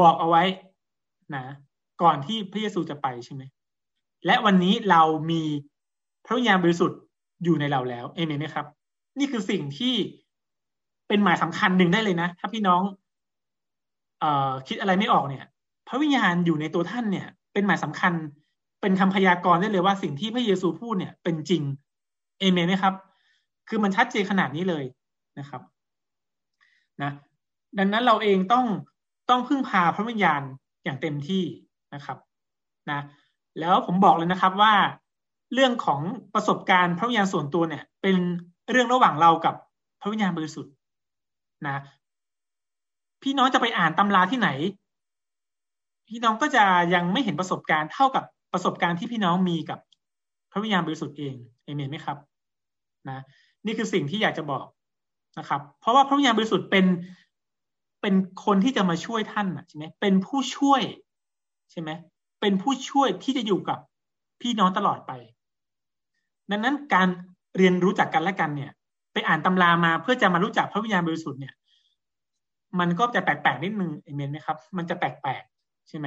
บอกเอาไว้นะก่อนที่พระเยซูจะไปใช่ไหมและวันนี้เรามีพระวิญญาณบริสุทธิ์ อยู่ในเราแล้วเอเมนไหมครับ นี่คือสิ่งที่เป็นหมายสำคัญหนึ่งได้เลยนะ ถ้าพี่น้องเออคิดอะไรไม่ออกเนี่ย พระวิญญาณอยู่ในตัวท่านเนี่ย เป็นหมายสำคัญ เป็นคำพยากรณ์ได้เลยว่าสิ่งที่พระเยซูพูดเนี่ย เป็นจริงเอเมนไหมครับ คือมันชัดเจนขนาดนี้เลยนะครับ นะ ดังนั้นเราเองต้องต้องพึ่งพาพระวิญญาณอย่างเต็มที่นะครับ นะ แล้วผมบอกเลยนะครับว่า เรื่องของประสบการณ์พระวิญญาณส่วนตัวเนี่ย เป็นเรื่องระหว่างเรากับพระวิญญาณบริสุทธิ์นะ พี่น้องจะไปอ่านตำราที่ไหน พี่น้องก็จะยังไม่เห็นประสบการณ์เท่ากับประสบการณ์ที่พี่น้องมีกับพระวิญญาณบริสุทธิ์เองเอเมนไหมครับนะนี่คือสิ่งที่อยากจะบอกนะครับ เพราะว่าพระวิญญาณบริสุทธิ์เป็นเป็นคนที่จะมาช่วยท่านใช่ไหมเป็นผู้ช่วยใช่ไหมเป็นผู้ช่วยที่จะอยู่กับพี่น้องตลอดไป ดังนั้นการเรียนรู้จักกันและกันเนี่ย ไปอ่านตำรามาเพื่อจะมารู้จักพระวิญญาณบริสุทธิ์เนี่ย มันก็จะแปลกๆนิดนึงเอเมนไหมครับ มันจะแปลกๆใช่ไหม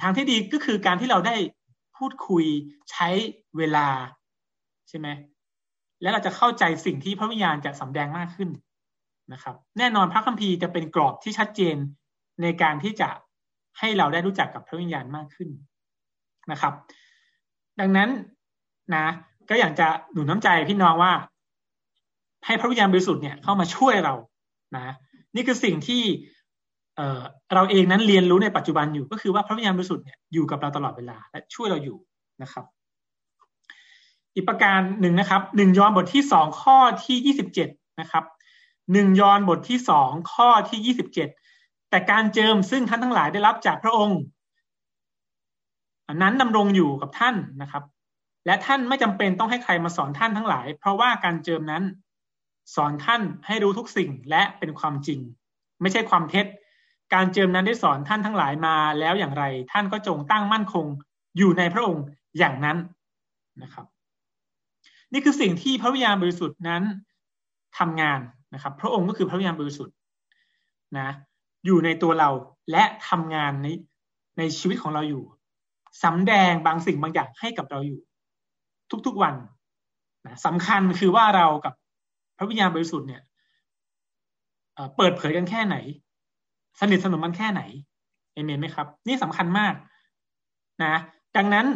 ทางที่ดีก็คือการที่เราได้พูดคุยใช้เวลาใช่ไหมแล้วเราจะเข้าใจสิ่งที่พระวิญญาณจะสำแดงมากขึ้นนะครับ แน่นอนพระคัมภีร์จะเป็นกรอบที่ชัดเจนในการที่จะให้เราได้รู้จักกับพระวิญญาณมากขึ้นนะครับ ดังนั้นนะ ก็อยากจะหนุนน้ำใจพี่น้องว่า ให้พระวิญญาณบริสุทธิ์เนี่ยเข้ามาช่วยเรานะ นี่คือสิ่งที่เเราเองนั้นเรียนรู้ในปัจจุบันอยู่ก็คือว่าพระวิญญาณบริสุทธิ์เนี่ยอยู่กับเราตลอดเวลาและช่วยเราอยู่นะครับ อีกประการหนึ่งนะครับหนึ่งยอห์นบทที่สองข้อที่ยี่สิบเจ็ดนะครับหนึ่งยอห์นบทที่สองข้อที่ยี่สิบเจ็ดแต่การเจิมซึ่งท่านทั้งหลายได้รับจากพระองค์นั้นดำรงอยู่กับท่านนะครับ และท่านไม่จำเป็นต้องให้ใครมาสอนท่านทั้งหลาย เพราะว่าการเจิมนั้น สอนท่านให้รู้ทุกสิ่งและเป็นความจริง ไม่ใช่ความเท็จ การเจิมนั้นได้สอนท่านทั้งหลายมาแล้วอย่างไร ท่านก็จงตั้งมั่นคงอยู่ในพระองค์อย่างนั้นนะครับ นี่คือสิ่งที่พระวิญญาณบริสุทธิ์นั้นทำงานนะครับ พระองค์ก็คือพระวิญญาณบริสุทธิ์นะอยู่ในตัวเราและทำงานในในชีวิตของเราอยู่สำแดงบางสิ่งบางอย่างให้กับเราอยู่ ทุกๆวันนะสำคัญคือว่าเรากับพระวิญญาณบริสุทธิ์เนี่ยเปิดเผยกันแค่ไหน สนิทสนมมันแค่ไหนเอเมนไหมครับ นี่สำคัญมากนะ ดังนั้น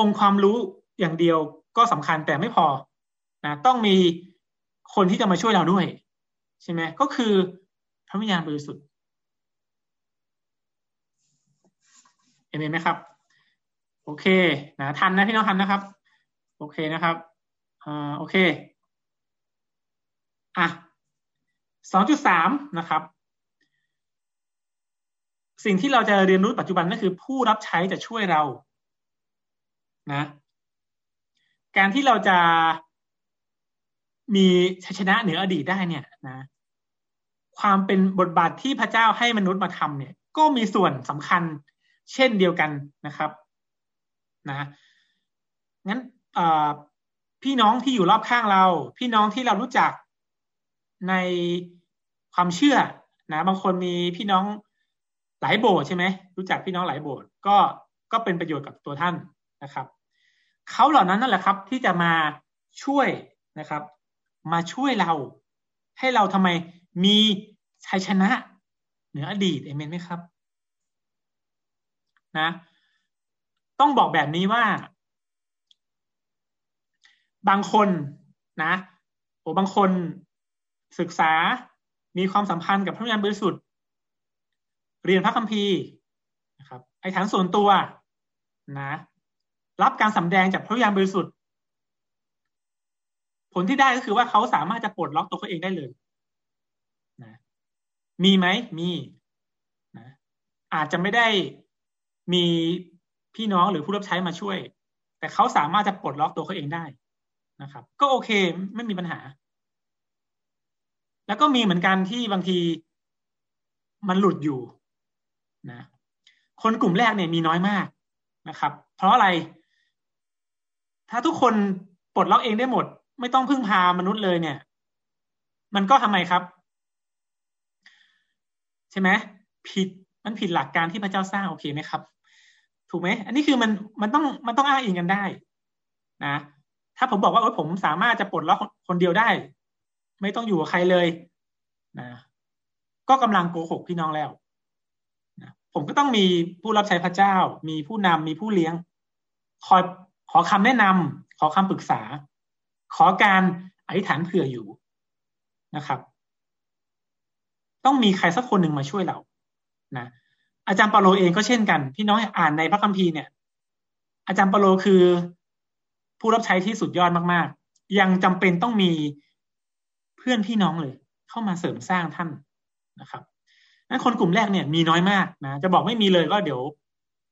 องค์ความรู้อย่างเดียวก็สำคัญแต่ไม่พอนะต้องมีคนที่จะมาช่วยเราด้วย ใช่ไหมก็คือพระวิญญาณบริสุทธิ์เอเมนไหมครับ โอเคนะทันนะพี่น้องทันนะครับ โอเคนะครับอ่าโอเคอะสองจุดสามนะครับ สิ่งที่เราจะเรียนรู้ปัจจุบันก็คือ ผู้รับใช้จะช่วยเรานะ การที่เราจะมีชัยชนะเหนืออดีตได้เนี่ยนะ ความเป็นบทบาทที่พระเจ้าให้มนุษย์มาทำเนี่ย ก็มีส่วนสำคัญเช่นเดียวกันนะครับ นะงั้น พี่น้องที่อยู่รอบข้างเรา พี่น้องที่เรารู้จักในความเชื่อนะบางคนมีพี่น้องหลายโบสถ์ใช่ไหมรู้จักพี่น้องหลายโบสถ์ก็ก็เป็นประโยชน์กับตัวท่านนะครับเขาเหล่านั้นนั่นแหละครับ ที่จะมาช่วยนะครับ มาช่วยเรา ให้เราทำไมมีชัยชนะ เหนืออดีตเอเมนไหมครับ นะ ต้องบอกแบบนี้ว่า บางคนนะโอ้บางคนศึกษามีความสัมพันธ์กับพระวิญญาณบริสุทธิ์ เรียนพระคัมภีร์นะครับไอ้ฐานส่วนตัวนะรับการสำแดงจากพระวิญญาณบริสุทธิ์ ผลที่ได้ก็คือว่าเขาสามารถจะปลดล็อกตัวเขาเองได้เลยนะมีไหมมีนะอาจจะไม่ได้มีพี่น้องหรือผู้รับใช้มาช่วย แต่เขาสามารถจะปลดล็อกตัวเขาเองได้ นะครับ ก็โอเคไม่มีปัญหา แล้วก็มีเหมือนกันที่บางทีมันหลุดอยู่นะคนกลุ่มแรกเนี่ยมีน้อยมากนะครับ เพราะอะไร ถ้าทุกคนปลดล็อกเองได้หมด ไม่ต้องพึ่งพามนุษย์เลยเนี่ย มันก็ทำไมครับ ใช่ไหมผิดมันผิดหลักการที่พระเจ้าสร้างโอเคไหมครับ ถูกไหมอันนี้คือมันมันต้องมันต้องอ้างอิงกันได้ นะ ถ้าผมบอกว่าเออผมสามารถจะปลดล็อกคนเดียวได้ ไม่ต้องอยู่กับใครเลยนะก็กำลังโกหกพี่น้องแล้วผมก็ต้องมีผู้รับใช้พระเจ้า มีผู้นำมีผู้เลี้ยง คอยขอคำแนะนำขอคำปรึกษา ขอการอธิษฐานเผื่ออยู่นะครับ ต้องมีใครสักคนหนึ่งมาช่วยเรานะอาจารย์เปาโลเองก็เช่นกัน พี่น้องอ่านในพระคัมภีร์เนี่ย อาจารย์เปาโลคือ ผู้รับใช้ที่สุดยอดมากๆ ยังจำเป็นต้องมีเพื่อนพี่น้องเลย เข้ามาเสริมสร้างท่านนะครับนั้นคนกลุ่มแรกเนี่ยมีน้อยมากนะจะบอกไม่มีเลยก็เดี๋ยว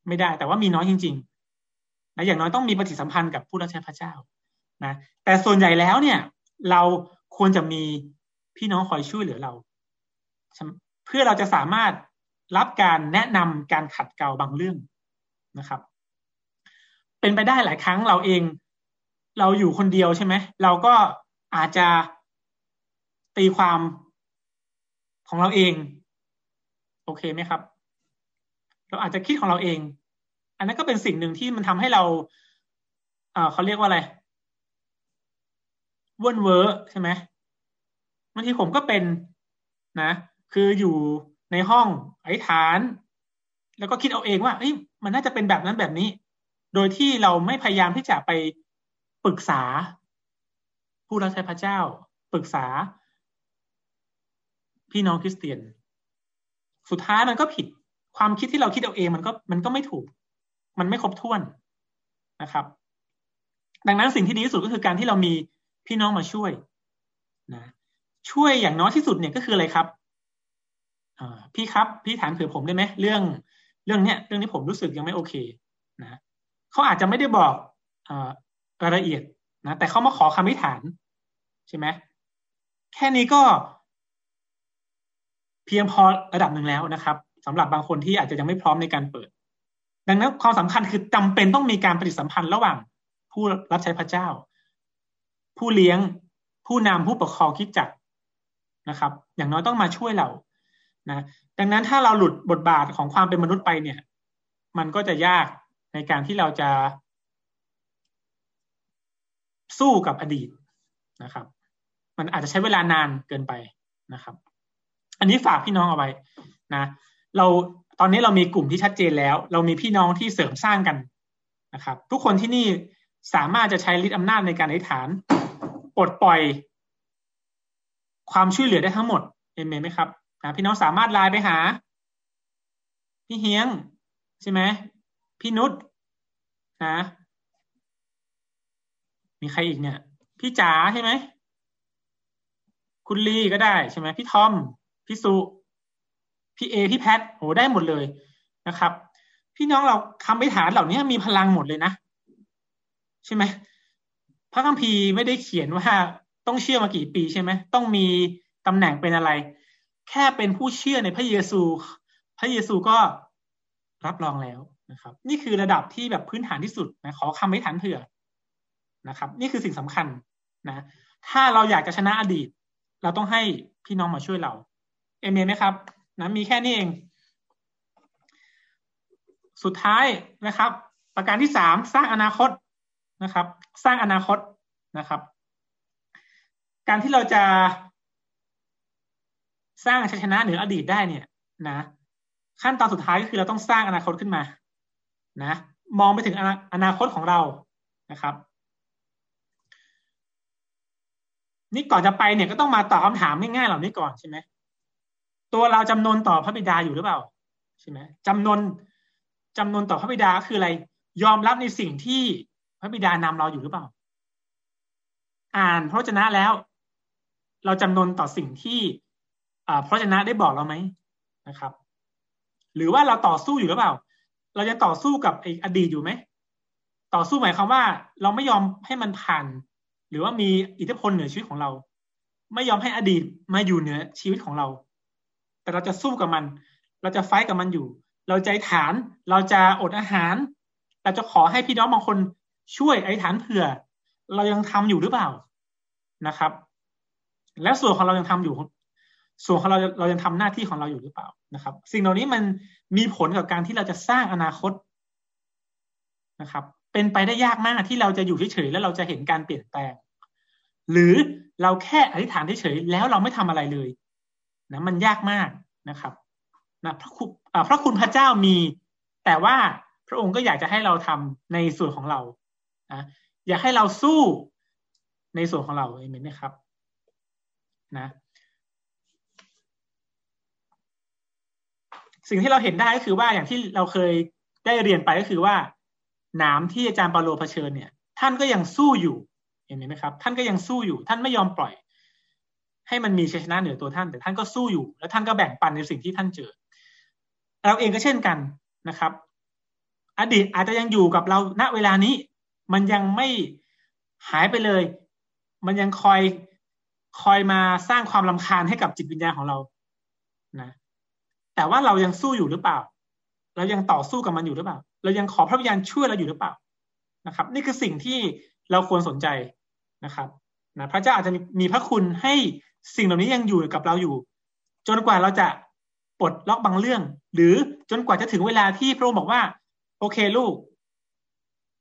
ไม่ได้ แต่ว่ามีน้อยจริงๆนะอย่างน้อยต้องมีปฏิสัมพันธ์กับผู้รับใช้พระเจ้านะแต่ส่วนใหญ่แล้วเนี่ย เราควรจะมีพี่น้องคอยช่วยเหลือเรา เพื่อเราจะสามารถรับการแนะนำการขัดเกลาบางเรื่องนะครับ เป็นไปได้หลายครั้งเราเอง เราอยู่คนเดียวใช่ไหมเราก็อาจจะตีความของเราเอง โอเคไหมครับ เราอาจจะคิดของเราเอง อันนั้นก็เป็นสิ่งหนึ่งที่มันทำให้เราเเขาเรียกว่าอะไรวนเวอร์ใช่ไหมบางทีผมก็เป็นนะ คืออยู่ในห้องไอธิษฐาน แล้วก็คิดเอาเองว่าเอ้ยมันน่าจะเป็นแบบนั้นแบบนี้ โดยที่เราไม่พยายามที่จะไป ปรึกษา ผู้รับใช้พระเจ้า ปรึกษา พี่น้องคริสเตียน สุดท้ายมันก็ผิด ความคิดที่เราคิดเอาเองมันก็มันก็ไม่ถูก มันไม่ครบถ้วนนะครับ ดังนั้นสิ่งที่ดีที่สุดก็คือการที่เรามีพี่น้องมาช่วยนะช่วยอย่างน้อยที่สุดเนี่ยก็คืออะไรครับพี่ครับพี่ถามเผื่อผมได้ไหมเรื่องเรื่องเนี้ยเรื่องนี้ผมรู้สึกยังไม่โอเคนะเขาอาจจะไม่ได้บอก รายละเอียดนะแต่เขามาขอคำอธิษฐานใช่ไหมแค่นี้ก็ เพียงพอระดับหนึ่งแล้วนะครับสำหรับบางคนที่อาจจะยังไม่พร้อมในการเปิด ดังนั้นความสำคัญคือจำเป็นต้องมีการปฏิสัมพันธ์ระหว่าง ผู้รับใช้พระเจ้า ผู้เลี้ยงผู้นำผู้ปกครองคิดจักนะครับ อย่างน้อยต้องมาช่วยเรานะดังนั้นถ้าเราหลุดบทบาทของความเป็นมนุษย์ไปเนี่ย มันก็จะยากในการที่เราจะ สู้กับอดีตนะครับ มันอาจจะใช้เวลานานเกินไปนะครับ อันนี้ฝากพี่น้องเอาไว้นะ เราตอนนี้เรามีกลุ่มที่ชัดเจนแล้ว เรามีพี่น้องที่เสริมสร้างกันนะครับ ทุกคนที่นี่สามารถจะใช้ฤทธิ์อำนาจในการอธิษฐานปลดปล่อย ความช่วยเหลือได้ทั้งหมดเอเมนไหมครับนะพี่น้องสามารถไลน์ไปหา พี่เฮียง ใช่ไหมพี่นุชนะ มีใครอีกเนี่ย พี่จ๋าใช่ไหม คุณลีก็ได้ใช่ไหมพี่ทอม พี่สุพี่เอพี่แพทโหได้หมดเลยนะครับ พี่น้องเราคำไปฐานเหล่านี้มีพลังหมดเลยนะ ใช่ไหมพระคัมภีร์ไม่ได้เขียนว่าต้องเชื่อมากี่ปีใช่ไหมต้องมีตำแหน่งเป็นอะไร แค่เป็นผู้เชื่อในพระเยซู พระเยซูก็รับรองแล้วนะครับ นี่คือระดับที่แบบพื้นฐานที่สุดนะขอคำไม่ฐานเถื่อ นะครับ นี่คือสิ่งสำคัญนะ ถ้าเราอยากจะชนะอดีต เราต้องให้พี่น้องมาช่วยเรา เอเมนไหมครับนะมีแค่นี้เอง สุดท้ายนะครับ ประการที่สามสร้างอนาคตนะครับ สร้างอนาคตนะครับ การที่เราจะสร้างชัยชนะเหนืออดีตได้เนี่ย นะ ขั้นตอนสุดท้ายก็คือเราต้องสร้างอนาคตขึ้นมา นะ มองไปถึงอนาคตของเรานะครับ นี่ก่อนจะไปเนี่ยก็ต้องมาตอบคำถามง่ายๆเหล่านี้ก่อนใช่ไหมตัวเราจำนวนต่อพระบิดาอยู่หรือเปล่าใช่ไหมจำนวนจำนวนต่อพระบิดาคืออะไร ยอมรับในสิ่งที่พระบิดานำเราอยู่หรือเปล่า อ่านพระเจนะแล้ว เราจำนวนต่อสิ่งที่พระชนะได้บอกเราไหมนะครับ หรือว่าเราต่อสู้อยู่หรือเปล่า เราจะต่อสู้กับอดีตอยู่ไหมต่อสู้หมายความว่า เราไม่ยอมให้มันผ่าน หรือว่ามีอิทธิพลเหนือชีวิตของเรา ไม่ยอมให้อดีตมาอยู่เหนือชีวิตของเรา แต่เราจะสู้กับมัน เราจะไฟกับมันอยู่ เราใจฐาน เราจะอดอาหาร เราจะขอให้พี่น้องบางคนช่วยไอ้ฐานเผื่อ เรายังทำอยู่หรือเปล่านะครับ และส่วนของเรายังทำอยู่ ส่วนของเราเรายังทำหน้าที่ของเราอยู่หรือเปล่านะครับ สิ่งเหล่านี้มันมีผลกับการที่เราจะสร้างอนาคตนะครับ เป็นไปได้ยากมากที่เราจะอยู่เฉยๆแล้วเราจะเห็นการเปลี่ยนแปลง หรือเราแค่อธิษฐานเฉยๆแล้วเราไม่ทำอะไรเลยนะมันยากมากนะครับนะพระคุณพระคุณพระเจ้ามี แต่ว่าพระองค์ก็อยากจะให้เราทำในส่วนของเรานะอยากให้เราสู้ในส่วนของเราเองไหมครับนะสิ่งที่เราเห็นได้ก็คือว่าอย่างที่เราเคยได้เรียนไปก็คือว่า น้ำที่อาจารย์ปาโลเผชิญเนี่ย ท่านก็ยังสู้อยู่เห็นไหมครับ ท่านก็ยังสู้อยู่ ท่านไม่ยอมปล่อย ให้มันมีชัยชนะเหนือตัวท่าน แต่ท่านก็สู้อยู่ แล้วท่านก็แบ่งปันในสิ่งที่ท่านเจอ เราเองก็เช่นกันนะครับ อดีตอาจจะยังอยู่กับเราณเวลานี้ มันยังไม่หายไปเลย มันยังคอยคอยมาสร้างความลำคาญให้กับจิตวิญญาณของเรานะแต่ว่าเรายังสู้อยู่หรือเปล่า เรายังต่อสู้กับมันอยู่หรือเปล่า เรายังขอพระวิญญาณช่วยเราอยู่หรือเปล่านะครับ นี่คือสิ่งที่เราควรสนใจนะครับนะพระเจ้าอาจจะมีพระคุณให้สิ่งเหล่านี้ยังอยู่กับเราอยู่ จนกว่าเราจะปลดล็อกบางเรื่อง หรือจนกว่าจะถึงเวลาที่พระองค์บอกว่า โอเคลูก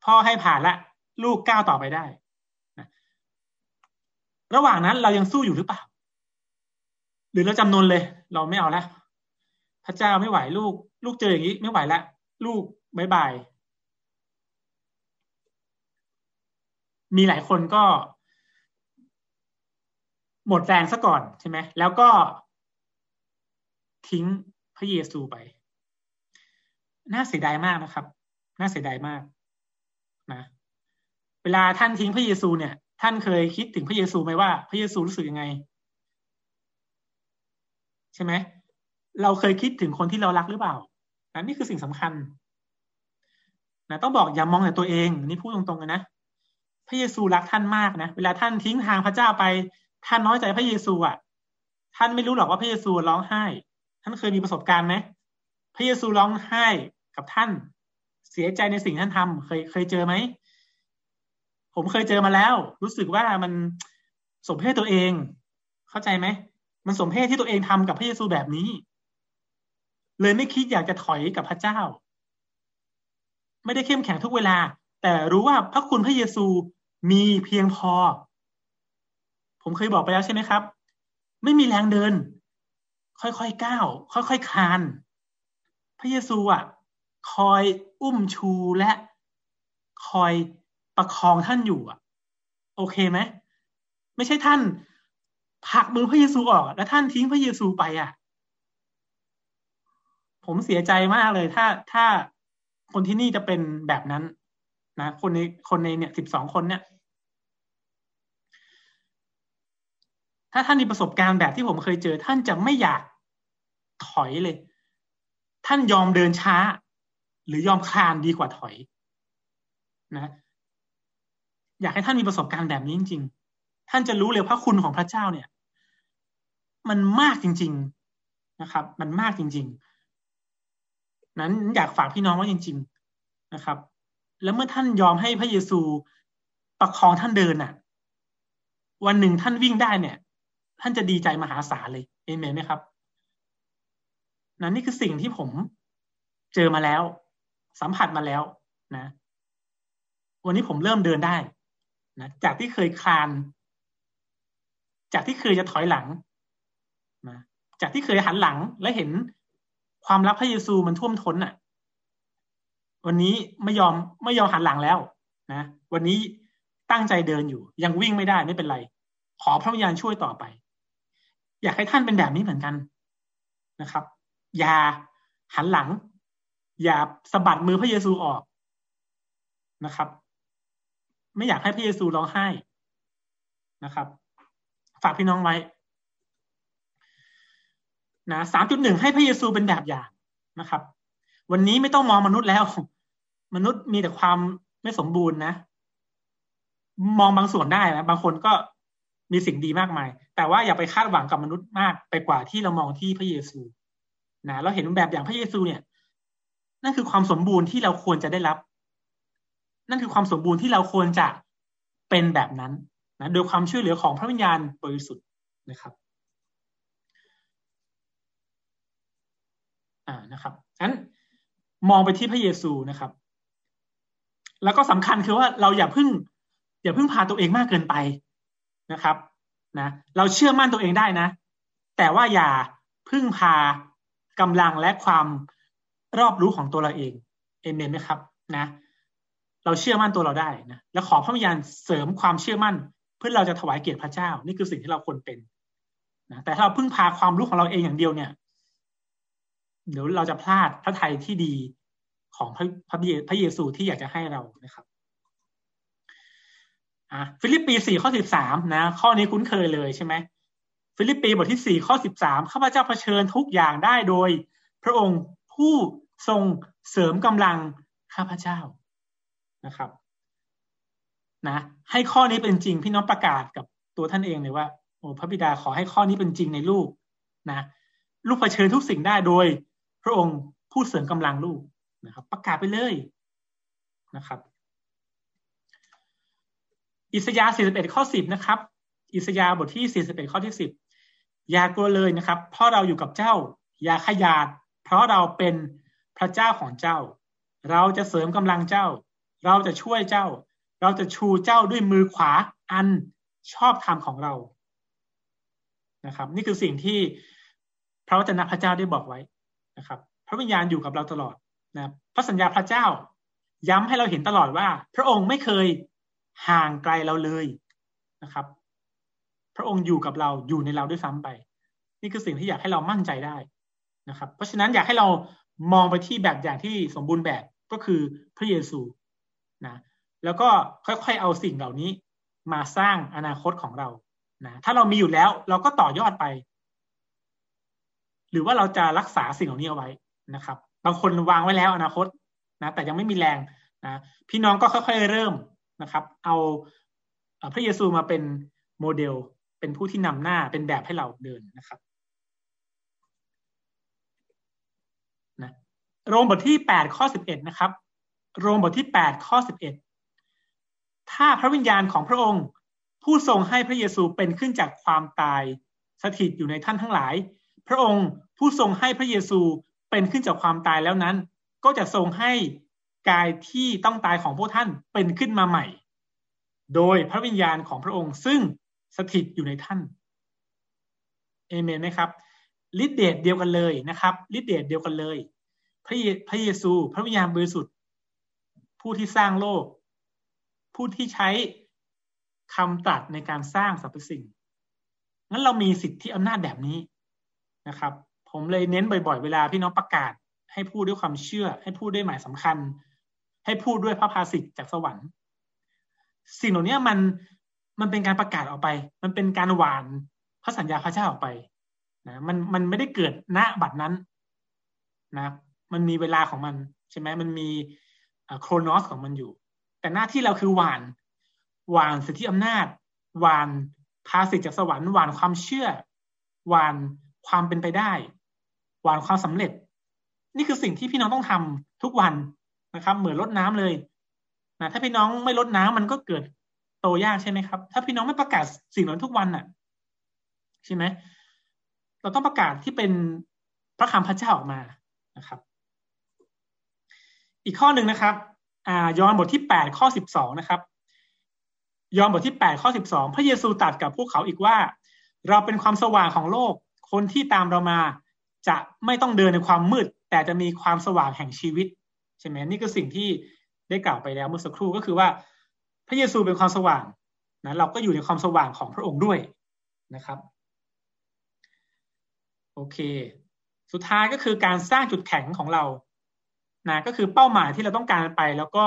พ่อให้ผ่านละลูกก้าวต่อไปได้ระหว่างนั้นเรายังสู้อยู่หรือเปล่า หรือเราจำนนเลย เราไม่เอาล้วพระเจ้าไม่ไหวลูก ลูกเจออย่างนี้ไม่ไหวแล้วลูก บายบาย มีหลายคนก็ หมดแรงซะก่อนใช่ไหมแล้วก็ทิ้งพระเยซูไป น่าเสียดายมากนะครับ น่าเสียดายมากนะ เวลาท่านทิ้งพระเยซูเนี่ย ท่านเคยคิดถึงพระเยซูไหมว่า พระเยซูรู้สึกยังไง ใช่ไหม เราเคยคิดถึงคนที่เรารักหรือเปล่านะนี่คือสิ่งสำคัญ นะต้องบอกอย่ามองแต่ตัวเองนี่พูดตรงๆกันนะพระเยซูรักท่านมากนะเวลาท่านทิ้งทางพระเจ้าไป ท่านน้อยใจพระเยซูอะ ท่านไม่รู้หรอกว่าพระเยซูร้องไห้ ท่านเคยมีประสบการณ์ไหมพระเยซูร้องไห้กับท่าน เสียใจในสิ่งท่านทำเคยเคยเจอไหมผมเคยเจอมาแล้ว รู้สึกว่ามันสมเพศตัวเอง เข้าใจไหมมันสมเพศที่ตัวเองทำกับพระเยซูแบบนี้ เลยไม่คิดอยากจะถอยกับพระเจ้า ไม่ได้เข้มแข็งทุกเวลา แต่รู้ว่าพระคุณพระเยซูมีเพียงพอ ผมเคยบอกไปแล้วใช่ไหมครับ ไม่มีแรงเดิน ค่อยๆก้าว ค่อยๆคลาน พระเยซูอะ คอยอุ้มชูและคอยประคองท่านอยู่อะ โอเคไหมไม่ใช่ท่านผลักมือพระเยซูออกแล้วท่านทิ้งพระเยซูไปอะ ผมเสียใจมากเลย ถ้าถ้า คนที่นี่จะเป็นแบบนั้นนะคนในคนในเนี่ยสิบสองคนเนี่ย ถ้าท่านมีประสบการณ์แบบที่ผมเคยเจอ ท่านจะไม่อยากถอยเลย ท่านยอมเดินช้า หรือยอมคลานดีกว่าถอย นะ อยากให้ท่านมีประสบการณ์แบบนี้จริงๆท่านจะรู้เลยพระคุณของพระเจ้าเนี่ย มันมากจริง ๆนะครับ มันมากจริง ๆ นั้นอยากฝากพี่น้องว่าจริง ๆนะครับ แล้วเมื่อท่านยอมให้พระเยซูประคองท่านเดินน่ะ วันหนึ่งท่านวิ่งได้เนี่ย ท่านจะดีใจมหาศาลเลยเอเมนไหมครับ นั้นนี่คือสิ่งที่ผมเจอมาแล้ว สัมผัสมาแล้วนะ วันนี้ผมเริ่มเดินได้นะจากที่เคยคลาน จากที่เคยจะถอยหลังนะจากที่เคยหันหลังและเห็น ความรักพระเยซูมันท่วมท้นอะ วันนี้ไม่ยอมไม่ยอมหันหลังแล้วนะวันนี้ตั้งใจเดินอยู่ ยังวิ่งไม่ได้ไม่เป็นไร ขอพระวิญญาณช่วยต่อไป อยากให้ท่านเป็นแบบนี้เหมือนกันนะครับ อย่าหันหลัง อย่าสะบัดมือพระเยซูออกนะครับ ไม่อยากให้พระเยซูร้องไห้นะครับ ฝากพี่น้องไว้ นะสามจุดหนึ่งให้พระเยซูเป็นแบบอย่างนะครับ วันนี้ไม่ต้องมองมนุษย์แล้ว มนุษย์มีแต่ความไม่สมบูรณ์นะ มองบางส่วนได้นะบางคนก็มีสิ่งดีมากมาย แต่ว่าอย่าไปคาดหวังกับมนุษย์มากไปกว่าที่เรามองที่พระเยซูนะเราเห็นแบบอย่างพระเยซูเนี่ย นั่นคือความสมบูรณ์ที่เราควรจะได้รับ นั่นคือความสมบูรณ์ที่เราควรจะเป็นแบบนั้นนะโดยความช่วยเหลือของพระวิญญาณบริสุทธิ์นะครับ อ่า นะครับงั้นมองไปที่พระเยซูนะครับ แล้วก็สำคัญคือว่าเราอย่าพึ่ง อย่าพึ่งพาตัวเองมากเกินไปนะครับนะเราเชื่อมั่นตัวเองได้นะ แต่ว่าอย่าพึ่งพากำลังและความรอบรู้ของตัวเราเองเอเมนไหมครับ นะ เราเชื่อมั่นตัวเราได้นะแล้วขอพระวิญญาณเสริมความเชื่อมั่น เพื่อเราจะถวายเกียรติพระเจ้า นี่คือสิ่งที่เราควรเป็นนะแต่ถ้าเราพึ่งพาความรู้ของเราเองอย่างเดียวเนี่ย เดี๋ยวเราจะพลาดพระทัยที่ดีของพระพระพระเยซูที่อยากจะให้เรานะครับฟิลิปปีสี่ข้อสิบสามนะ ข้อนี้คุ้นเคยเลยใช่ไหมฟิลิปปีบทที่สี่ข้อสิบสามข้าพเจ้าเผชิญทุกอย่างได้โดย พระองค์ผู้ทรงเสริมกำลังข้าพเจ้านะครับนะให้ข้อนี้เป็นจริงพี่น้องประกาศกับตัวท่านเองเลยว่าโอ้พระบิดาขอให้ข้อนี้เป็นจริงในลูกนะ ลูกเผชิญทุกสิ่งได้โดย พระองค์ผู้เสริมกำลังลูกนะครับ ประกาศไปเลยนะครับ อิสยาห์41 ข้อ 10 นะครับ อิสยาห์บทที่ 41 ข้อที่ 10 อย่ากลัวเลยนะครับ เพราะเราอยู่กับเจ้า อย่าขยาด เพราะเราเป็นพระเจ้าของเจ้า เราจะเสริมกำลังเจ้า เราจะช่วยเจ้า เราจะชูเจ้าด้วยมือขวาอันชอบธรรมของเรานะครับ นี่คือสิ่งที่พระวจนะพระเจ้าได้บอกไว้ นะครับ พระวิญญาณอยู่กับเราตลอดนะพระสัญญาพระเจ้า ย้ำให้เราเห็นตลอดว่า พระองค์ไม่เคยห่างไกลเราเลยนะครับ พระองค์อยู่กับเราอยู่ในเราด้วยซ้ำไป นี่คือสิ่งที่อยากให้เรามั่นใจได้นะครับ เพราะฉะนั้นอยากให้เรามองไปที่แบบอย่างที่สมบูรณ์แบบก็คือพระเยซูนะแล้วก็ค่อยๆเอาสิ่งเหล่านี้มาสร้างอนาคตของเรานะถ้าเรามีอยู่แล้วเราก็ต่อยอดไป หรือว่าเราจะรักษาสิ่งเหล่านี้เอาไว้นะครับบางคนวางไว้แล้วอนาคตนะแต่ยังไม่มีแรงนะพี่น้องก็ค่อยๆเริ่มนะครับ เอาพระเยซูมาเป็นโมเดลเป็นผู้ที่นำหน้าเป็นแบบให้เราเดินนะครับนะโรมบทที่แปดข้อสิบเอ็ดนะครับ โรมบทที่แปดข้อสิบเอ็ดถ้าพระวิญญาณของพระองค์ ผู้ทรงให้พระเยซูเป็นขึ้นจากความตายสถิตอยู่ในท่านทั้งหลาย พระองค์ผู้ทรงให้พระเยซูเป็นขึ้นจากความตายแล้วนั้น ก็จะทรงให้กายที่ต้องตายของพวกท่านเป็นขึ้นมาใหม่ โดยพระวิญญาณของพระองค์ซึ่งสถิตอยู่ในท่านเอเมนไหมครับฤทธิเดชเดียวกันเลยนะครับฤทธิเดชเดียวกันเลย พระพระเยซู พระวิญญาณบริสุทธิ์ ผู้ที่สร้างโลก ผู้ที่ใช้คำตรัสในการสร้างสรรพสิ่งงั้นเรามีสิทธิอำนาจแบบนี้ นะครับ ผมเลยเน้นบ่อยๆ เวลาพี่น้องประกาศ ให้พูดด้วยความเชื่อ ให้พูดด้วยหมายสำคัญ ให้พูดด้วยพระภาสิทธิ์จากสวรรค์ สิ่งเหล่านี้มันมันเป็นการประกาศออกไป มันเป็นการหวานพระสัญญาพระเจ้าออกไปนะมันมันไม่ได้เกิดณบัดนั้นนะมันมีเวลาของมันใช่ไหมมันมีโครนอสของมันอยู่ แต่หน้าที่เราคือหวานหวานสิทธิอำนาจหวานภาสิทธิ์จากสวรรค์หวานความเชื่อหวาน ความเป็นไปได้ หวานความสำเร็จ นี่คือสิ่งที่พี่น้องต้องทำทุกวันนะครับ เหมือนลดน้ำเลยนะถ้าพี่น้องไม่ลดน้ำมันก็เกิดโตยากใช่ไหมครับ ถ้าพี่น้องไม่ประกาศสิ่งนั้นทุกวันน่ะ ใช่ไหมเราต้องประกาศที่เป็นพระคำพระเจ้าออกมานะครับ อีกข้อหนึ่งนะครับอ่ายอห์นบทที่แปดข้อสิบสองนะครับยอห์นบทที่แปดข้อสิบสองพระเยซูตรัสกับพวกเขาอีกว่า เราเป็นความสว่างของโลก คนที่ตามเรามาจะไม่ต้องเดินในความมืด แต่จะมีความสว่างแห่งชีวิตใช่ไหมนี่คือสิ่งที่ได้กล่าวไปแล้วเมื่อสักครู่ก็คือว่า พระเยซูเป็นความสว่างนะเราก็อยู่ในความสว่างของพระองค์ด้วยนะครับ โอเค สุดท้ายก็คือการสร้างจุดแข็งของเรานะก็คือเป้าหมายที่เราต้องการไปแล้วก็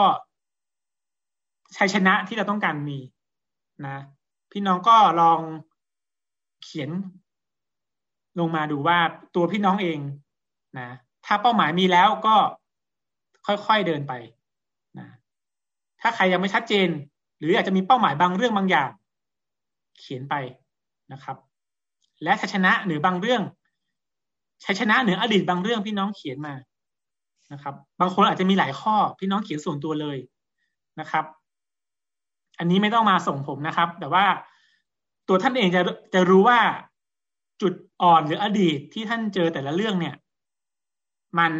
ชัยชนะที่เราต้องการมีนะ พี่น้องก็ลองเขียน ลงมาดูว่าตัวพี่น้องเองนะถ้าเป้าหมายมีแล้วก็ค่อยๆเดินไปนะถ้าใครยังไม่ชัดเจน หรืออาจจะมีเป้าหมายบางเรื่องบางอย่าง เขียนไปนะครับ และชัยชนะหรือบางเรื่องชัยชนะเหนืออดีตบางเรื่องพี่น้องเขียนมานะครับ บางคนอาจจะมีหลายข้อพี่น้องเขียนส่วนตัวเลยนะครับ อันนี้ไม่ต้องมาส่งผมนะครับ แต่ว่าตัวท่านเองจะจะรู้ว่า จุดอ่อนหรืออดีตที่ท่านเจอแต่ละเรื่องเนี่ย มัน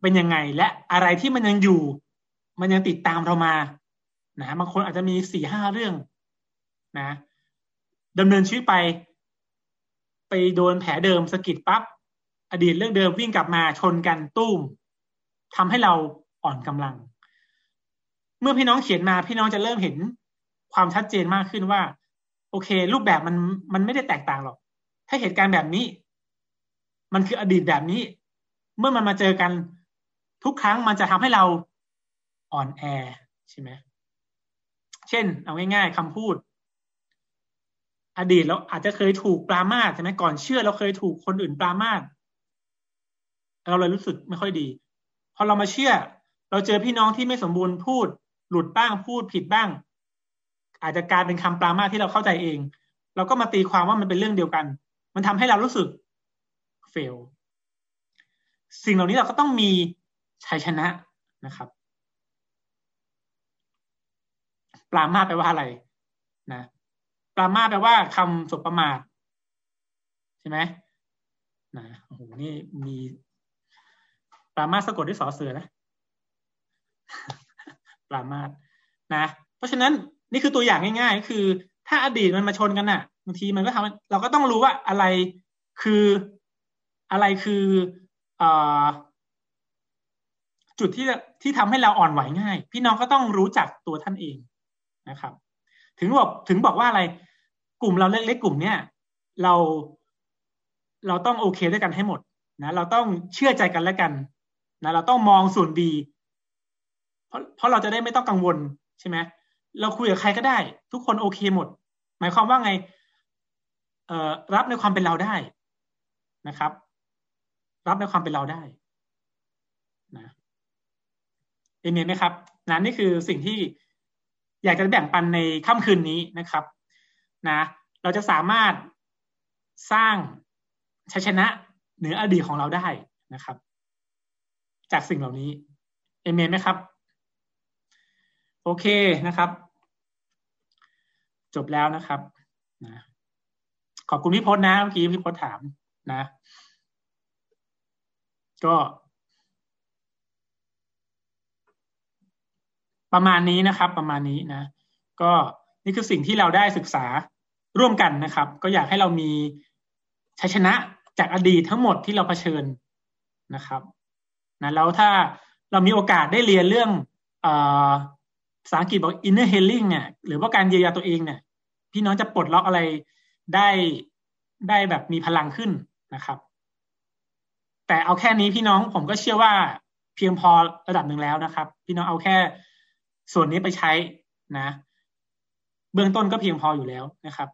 เป็นยังไงและอะไรที่มันยังอยู่ มันยังติดตามเรามานะบางคนอาจจะมีสี่ห้าเรื่องนะดำเนินชีวิตไป ไปโดนแผลเดิมสะกิดปับ๊บอดีตเรื่องเดิมวิ่งกลับมาชนกันตุ้มทำให้เราอ่อนกำลัง เมื่อพี่น้องเขียนมาพี่น้องจะเริ่มเห็นความชัดเจนมากขึ้นว่า โอเค รูปแบบมันมันไม่ได้แตกต่างหรอก ถ้าเหตุการณ์แบบนี้ มันคืออดีตแบบนี้ เมื่อมันมาเจอกันทุกครั้งมันจะทำให้เราอ่อนแอใช่ไหมเช่น เอาง่ายๆคำพูด อดีตเราอาจจะเคยถูกปรามาสใช่ไหมก่อนเชื่อเราเคยถูกคนอื่นปรามาสเราเลยรู้สึกไม่ค่อยดี พอเรามาเชื่อ เราเจอพี่น้องที่ไม่สมบูรณ์พูด หลุดบ้างพูดผิดบ้าง อาจจะกลายเป็นคำปรามาที่เราเข้าใจเอง เราก็มาตีความว่ามันเป็นเรื่องเดียวกัน มันทำให้เรารู้สึกเฟลสิ่งเหล่านี้เราก็ต้องมีชัยชนะนะครับ ปรามาแปลว่าอะไรนะปรามาแปลว่าคำสบประมาทใช่ไหมนะโอ้โหนี่มีปรามาสะกดด้วยสอเสือนะปรามาสนะ เพราะฉะนั้น นี่คือตัวอย่างง่ายๆ คือ ถ้าอดีตมันมาชนกันน่ะบางทีมันก็ทำเราก็ต้องรู้ว่าอะไรคืออะไรคืออจุดที่ที่ทำให้เราอ่อนไหวง่าย พี่น้องก็ต้องรู้จักตัวท่านเองนะครับ ถึงบอกถึงบอกว่าอะไรกลุ่มเราเล็กๆกลุ่มเนี้ยเราเราต้องโอเคด้วยกันให้หมดนะเราต้องเชื่อใจกันและกันนะเราต้องมองส่วนดี เพราะเพราะเราจะได้ไม่ต้องกังวลใช่ไหม เราคุยกับใครก็ได้ ทุกคนโอเคหมด หมายความว่าไง เอ่อรับในความเป็นเราได้นะครับ รับในความเป็นเราได้นะเอเมนไหมครับนะนี่คือสิ่งที่อยากจะแบ่งปันในค่ำคืนนี้นะครับ นะ เราจะสามารถสร้างชัยชนะเหนืออดีตของเราได้นะครับ จากสิ่งเหล่านี้เอเมนไหมครับ โอเคนะครับ จบแล้วนะครับนะขอบคุณพี่พจน์นะเมื่อกี้พี่พจน์ถามนะ ก็ประมาณนี้นะครับ ประมาณนี้นะ ก็นี่คือสิ่งที่เราได้ศึกษาร่วมกันนะครับ ก็อยากให้เรามีชัยชนะจากอดีตทั้งหมดที่เราเผชิญนะครับนะแล้วถ้าเรามีโอกาสได้เรียนเรื่องอ ภาษาอังกฤษบอก inner healing เนี่ยหรือว่าการเยียวยาตัวเองเนี่ยพี่น้องจะปลดล็อกอะไรได้ได้แบบมีพลังขึ้นนะครับ แต่เอาแค่นี้พี่น้องผมก็เชื่อว่าเพียงพอระดับหนึ่งแล้วนะครับ พี่น้องเอาแค่ส่วนนี้ไปใช้นะ เบื้องต้นก็เพียงพออยู่แล้วนะครับ